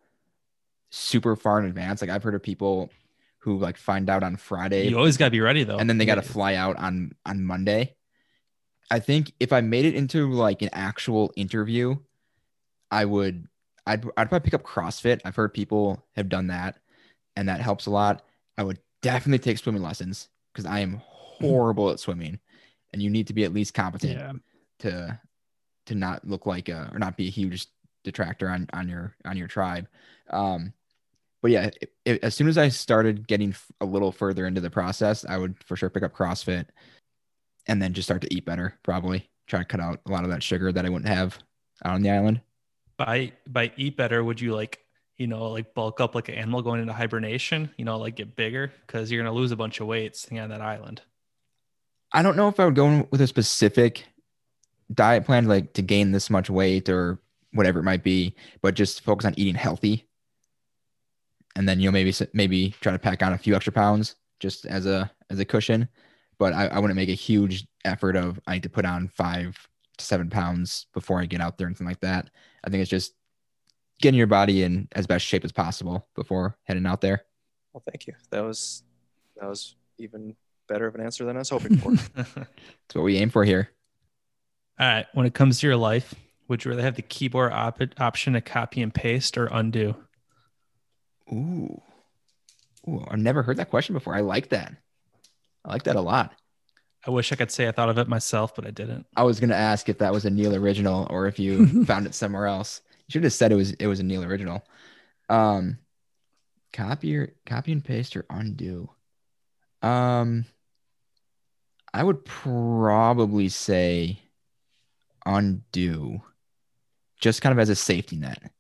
super far in advance. Like I've heard of people who like find out on Friday. You always gotta be ready though, and then they gotta fly out on on Monday. I think if I made it into like an actual interview, I would I'd I'd probably pick up CrossFit. I've heard people have done that, and that helps a lot. I would definitely take swimming lessons because I am horrible at swimming, and you need to be at least competent. Yeah to to not look like a or not be a huge detractor on on your on your tribe. Um, but yeah, it, it, as soon as I started getting a little further into the process, I would for sure pick up CrossFit, and then just start to eat better. Probably try to cut out a lot of that sugar that I wouldn't have out on the island. By by eat better, would you like you know like bulk up like an animal going into hibernation? You know, like get bigger because you're gonna lose a bunch of weight staying on that island. I don't know if I would go with a specific diet plan like to gain this much weight or whatever it might be, but just focus on eating healthy. And then you know maybe maybe try to pack on a few extra pounds just as a as a cushion. But I, I wouldn't make a huge effort of I need to put on five to seven pounds before I get out there, anything like that. I think it's just getting your body in as best shape as possible before heading out there. Well, thank you. That was that was even better of an answer than I was hoping for. That's what we aim for here. All right. When it comes to your life, would you rather have the keyboard op- option to copy and paste or undo? Ooh. Ooh, I've never heard that question before. I like that. I like that a lot. I wish I could say I thought of it myself, but I didn't. I was going to ask if that was a Neil original or if you found it somewhere else. You should have said it was it was a Neil original. Um, copy or copy and paste or undo. Um, I would probably say undo, just kind of as a safety net.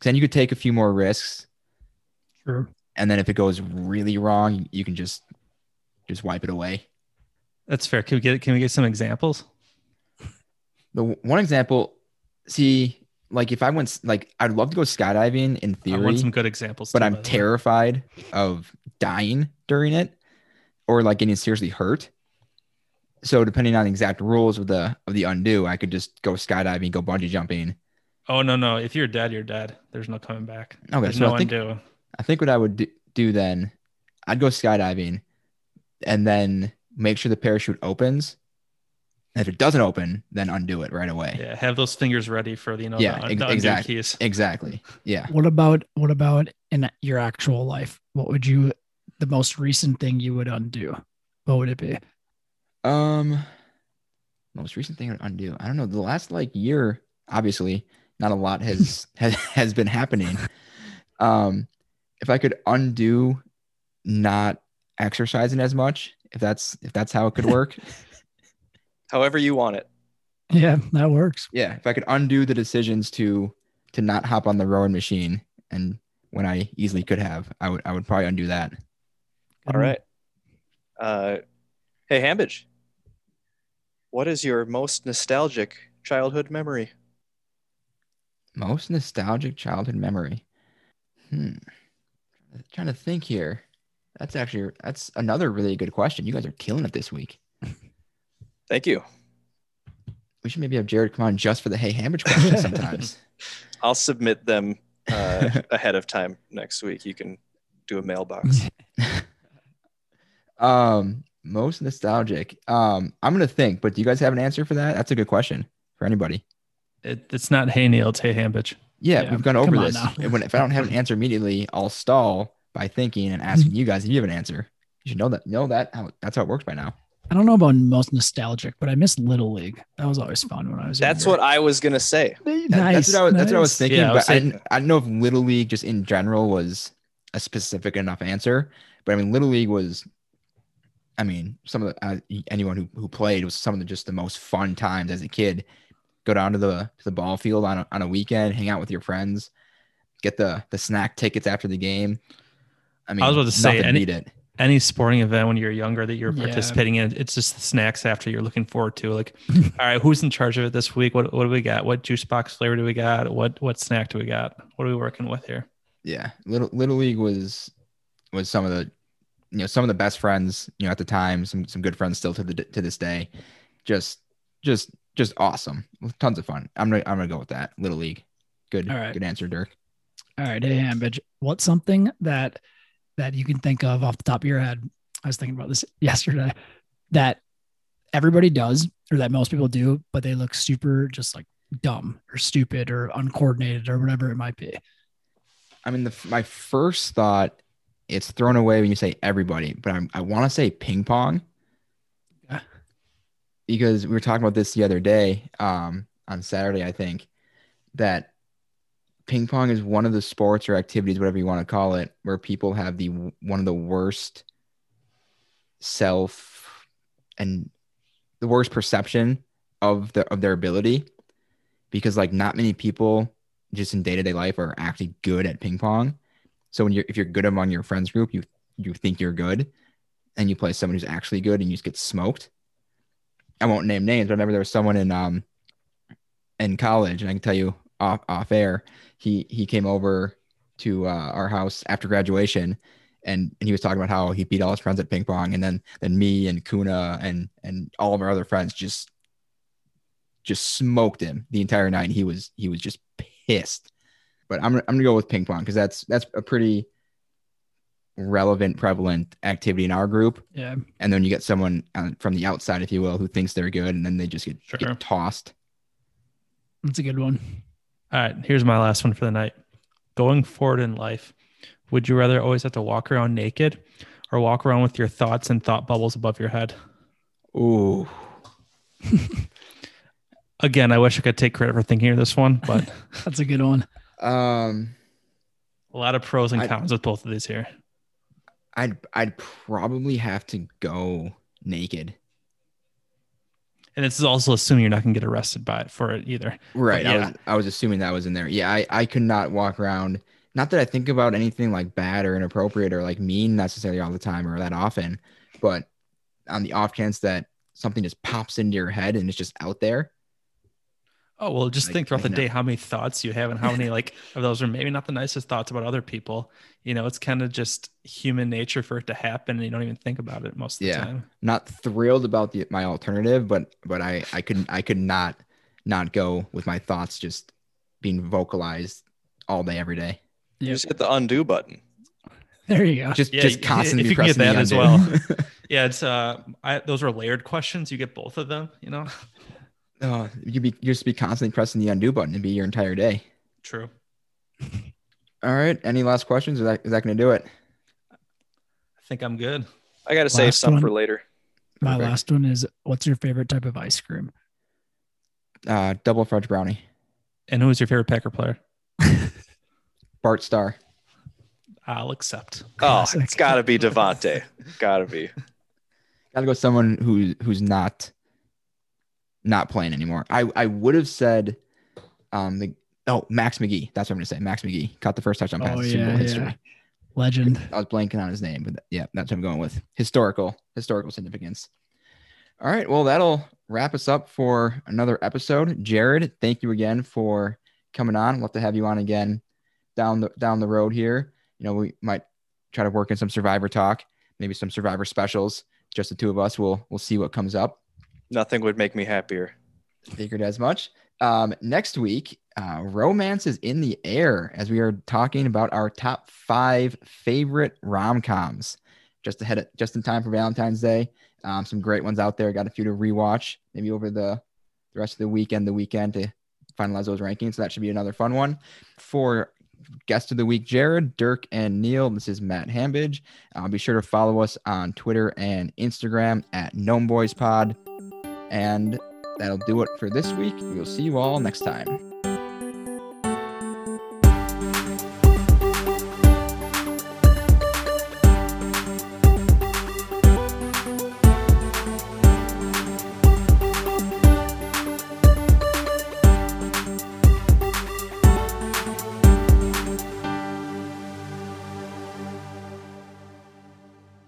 Then you could take a few more risks. Sure. And then if it goes really wrong, you can just just wipe it away. That's fair. Can we get can we get some examples? The one example, see, like if I went like I'd love to go skydiving in theory. I want some good examples. But too, I'm terrified of dying during it or like getting seriously hurt. So depending on the exact rules of the of the undo, I could just go skydiving, go bungee jumping. Oh no, no. If you're dead, you're dead. There's no coming back. Okay, There's so no I think, undo. I think what I would do, do then, I'd go skydiving and then make sure the parachute opens. If it doesn't open, then undo it right away. Yeah, have those fingers ready for the, you know, yeah, the, ex- the exactly, keys. exactly. Yeah. What about what about in your actual life? What would you the most recent thing you would undo? What would it be? Um, most recent thing to undo. I don't know. The last like year, obviously, not a lot has has has been happening. Um, if I could undo not exercising as much, if that's if that's how it could work. However you want it. Yeah, that works. Yeah, if I could undo the decisions to to not hop on the rowing machine and when I easily could have, I would I would probably undo that. All right. Uh, hey, Hambidge, what is your most nostalgic childhood memory? Most nostalgic childhood memory. Hmm. trying to think here. That's actually that's another really good question. You guys are killing it this week. Thank you. We should maybe have Jared come on just for the hey Hambidge questions sometimes. I'll submit them uh, ahead of time next week. You can do a mailbox. um, most nostalgic. Um, I'm gonna think, but do you guys have an answer for that? That's a good question for anybody. It, it's not hey Neil, it's hey Hambidge. Yeah, Yeah, we've gone over this. now. And when if I don't have an answer immediately, I'll stall by thinking and asking Mm-hmm. you guys if you have an answer. You should know that. Know that how that's how it works by now. I don't know about most nostalgic, but I miss Little League. That was always fun when I was That's younger. what I was gonna say. Nice, That- that's what I was, that's what I was thinking. Yeah, I was but I saying- didn't, I didn't know if Little League just in general was a specific enough answer. But I mean, Little League was. I mean, some of the uh, anyone who, who played was some of the just the most fun times as a kid. Go down to the to the ball field on a, on a weekend, hang out with your friends, get the the snack tickets after the game. I mean, I was about to say, any- it. Any sporting event when you're younger that you're Yeah. participating in, it's just the snacks after you're looking forward to. Like, all right, who's in charge of it this week? What what do we got? What juice box flavor do we got? What what snack do we got? What are we working with here? yeah little little league was was some of the you know some of the best friends you know at the time some some good friends still to the to this day just just just awesome tons of fun i'm gonna i'm gonna go with that little league good All right. good answer dirk All right, hey Hambidge, what's something that that you can think of off the top of your head? I was thinking about this yesterday that everybody does or that most people do, but they look super just like dumb or stupid or uncoordinated or whatever it might be. i mean the my first thought it's thrown away when you say everybody but I'm, i want to say ping pong Yeah. because we were talking about this the other day um on saturday i think that ping pong is one of the sports or activities, whatever you want to call it, where people have the one of the worst self and the worst perception of the of their ability because like not many people just in day-to-day life are actually good at ping pong. So when you're if you're good among your friends group, you you think you're good and you play someone who's actually good and you just get smoked. I won't name names, but I remember there was someone in um in college, and I can tell you off off air, he he came over to uh, our house after graduation, and and he was talking about how he beat all his friends at ping pong, and then then me and Kuna and and all of our other friends just just smoked him the entire night. He was he was just pissed. But I'm I'm gonna go with ping pong because that's that's a pretty relevant, prevalent activity in our group. Yeah. And then you get someone uh, from the outside, if you will, who thinks they're good, and then they just get, Sure. get tossed. That's a good one. All right, here's my last one for the night. Going forward in life, would you rather always have to walk around naked or walk around with your thoughts and thought bubbles above your head? Ooh, Again, I wish I could take credit for thinking of this one, but That's a good one. um, a lot of pros and I- cons with both of these here. I'd I'd probably have to go naked. And this is also assuming you're not gonna get arrested by it for it either. Right. But I was I was assuming that was in there. Yeah, I, I could not walk around. Not that I think about anything like bad or inappropriate or like mean necessarily all the time or that often, but on the off chance that something just pops into your head and it's just out there. Oh well, just Like, think throughout the day how many thoughts you have and how many like of those are maybe not the nicest thoughts about other people. You know, it's kind of just human nature for it to happen, and you don't even think about it most of Yeah. the time. Not thrilled about the my alternative, but but I I could I could not not go with my thoughts just being vocalized all day every day. You Yep. just hit the undo button. There you go. Just Yeah, just y- constantly if you can get pressing that as well. Yeah, it's uh, I, those are layered questions. You get both of them. You know, oh, you'd be you just be constantly pressing the undo button and be your entire day. true. All right. Any last questions? Is that is that gonna do it? I think I'm good. I got to save Last some one. for later. My Perfect. last one is what's your favorite type of ice cream? Uh double fudge brownie. And who is your favorite Packer player? Bart Starr. I'll accept. Oh, it's got to be Davante. got to be. Gotta go someone who who's not not playing anymore. I I would have said um the oh Max McGee. That's what I'm gonna say. Max McGee caught the first touchdown pass Oh, in Super yeah, Bowl history. Legend. I was blanking on his name, but yeah, that's what I'm going with. Historical, historical significance. All right. Well, that'll wrap us up for another episode. Jared, thank you again for coming on. Love to have you on again down the down the road here. You know, we might try to work in some survivor talk, maybe some survivor specials. Just the two of us. We'll we'll see what comes up. Nothing would make me happier. Figured as much. Um, next week, uh, romance is in the air as we are talking about our top five favorite rom coms. Just ahead, of, just in time for Valentine's Day. Um, some great ones out there. Got a few to rewatch, maybe over the the rest of the weekend, the weekend to finalize those rankings. So that should be another fun one. For guest of the week, Jared, Dirk, and Neil. This is Matt Hambidge. Uh, be sure to follow us on Twitter and Instagram at Gnome Boys Pod. And that'll do it for this week. We'll see you all next time.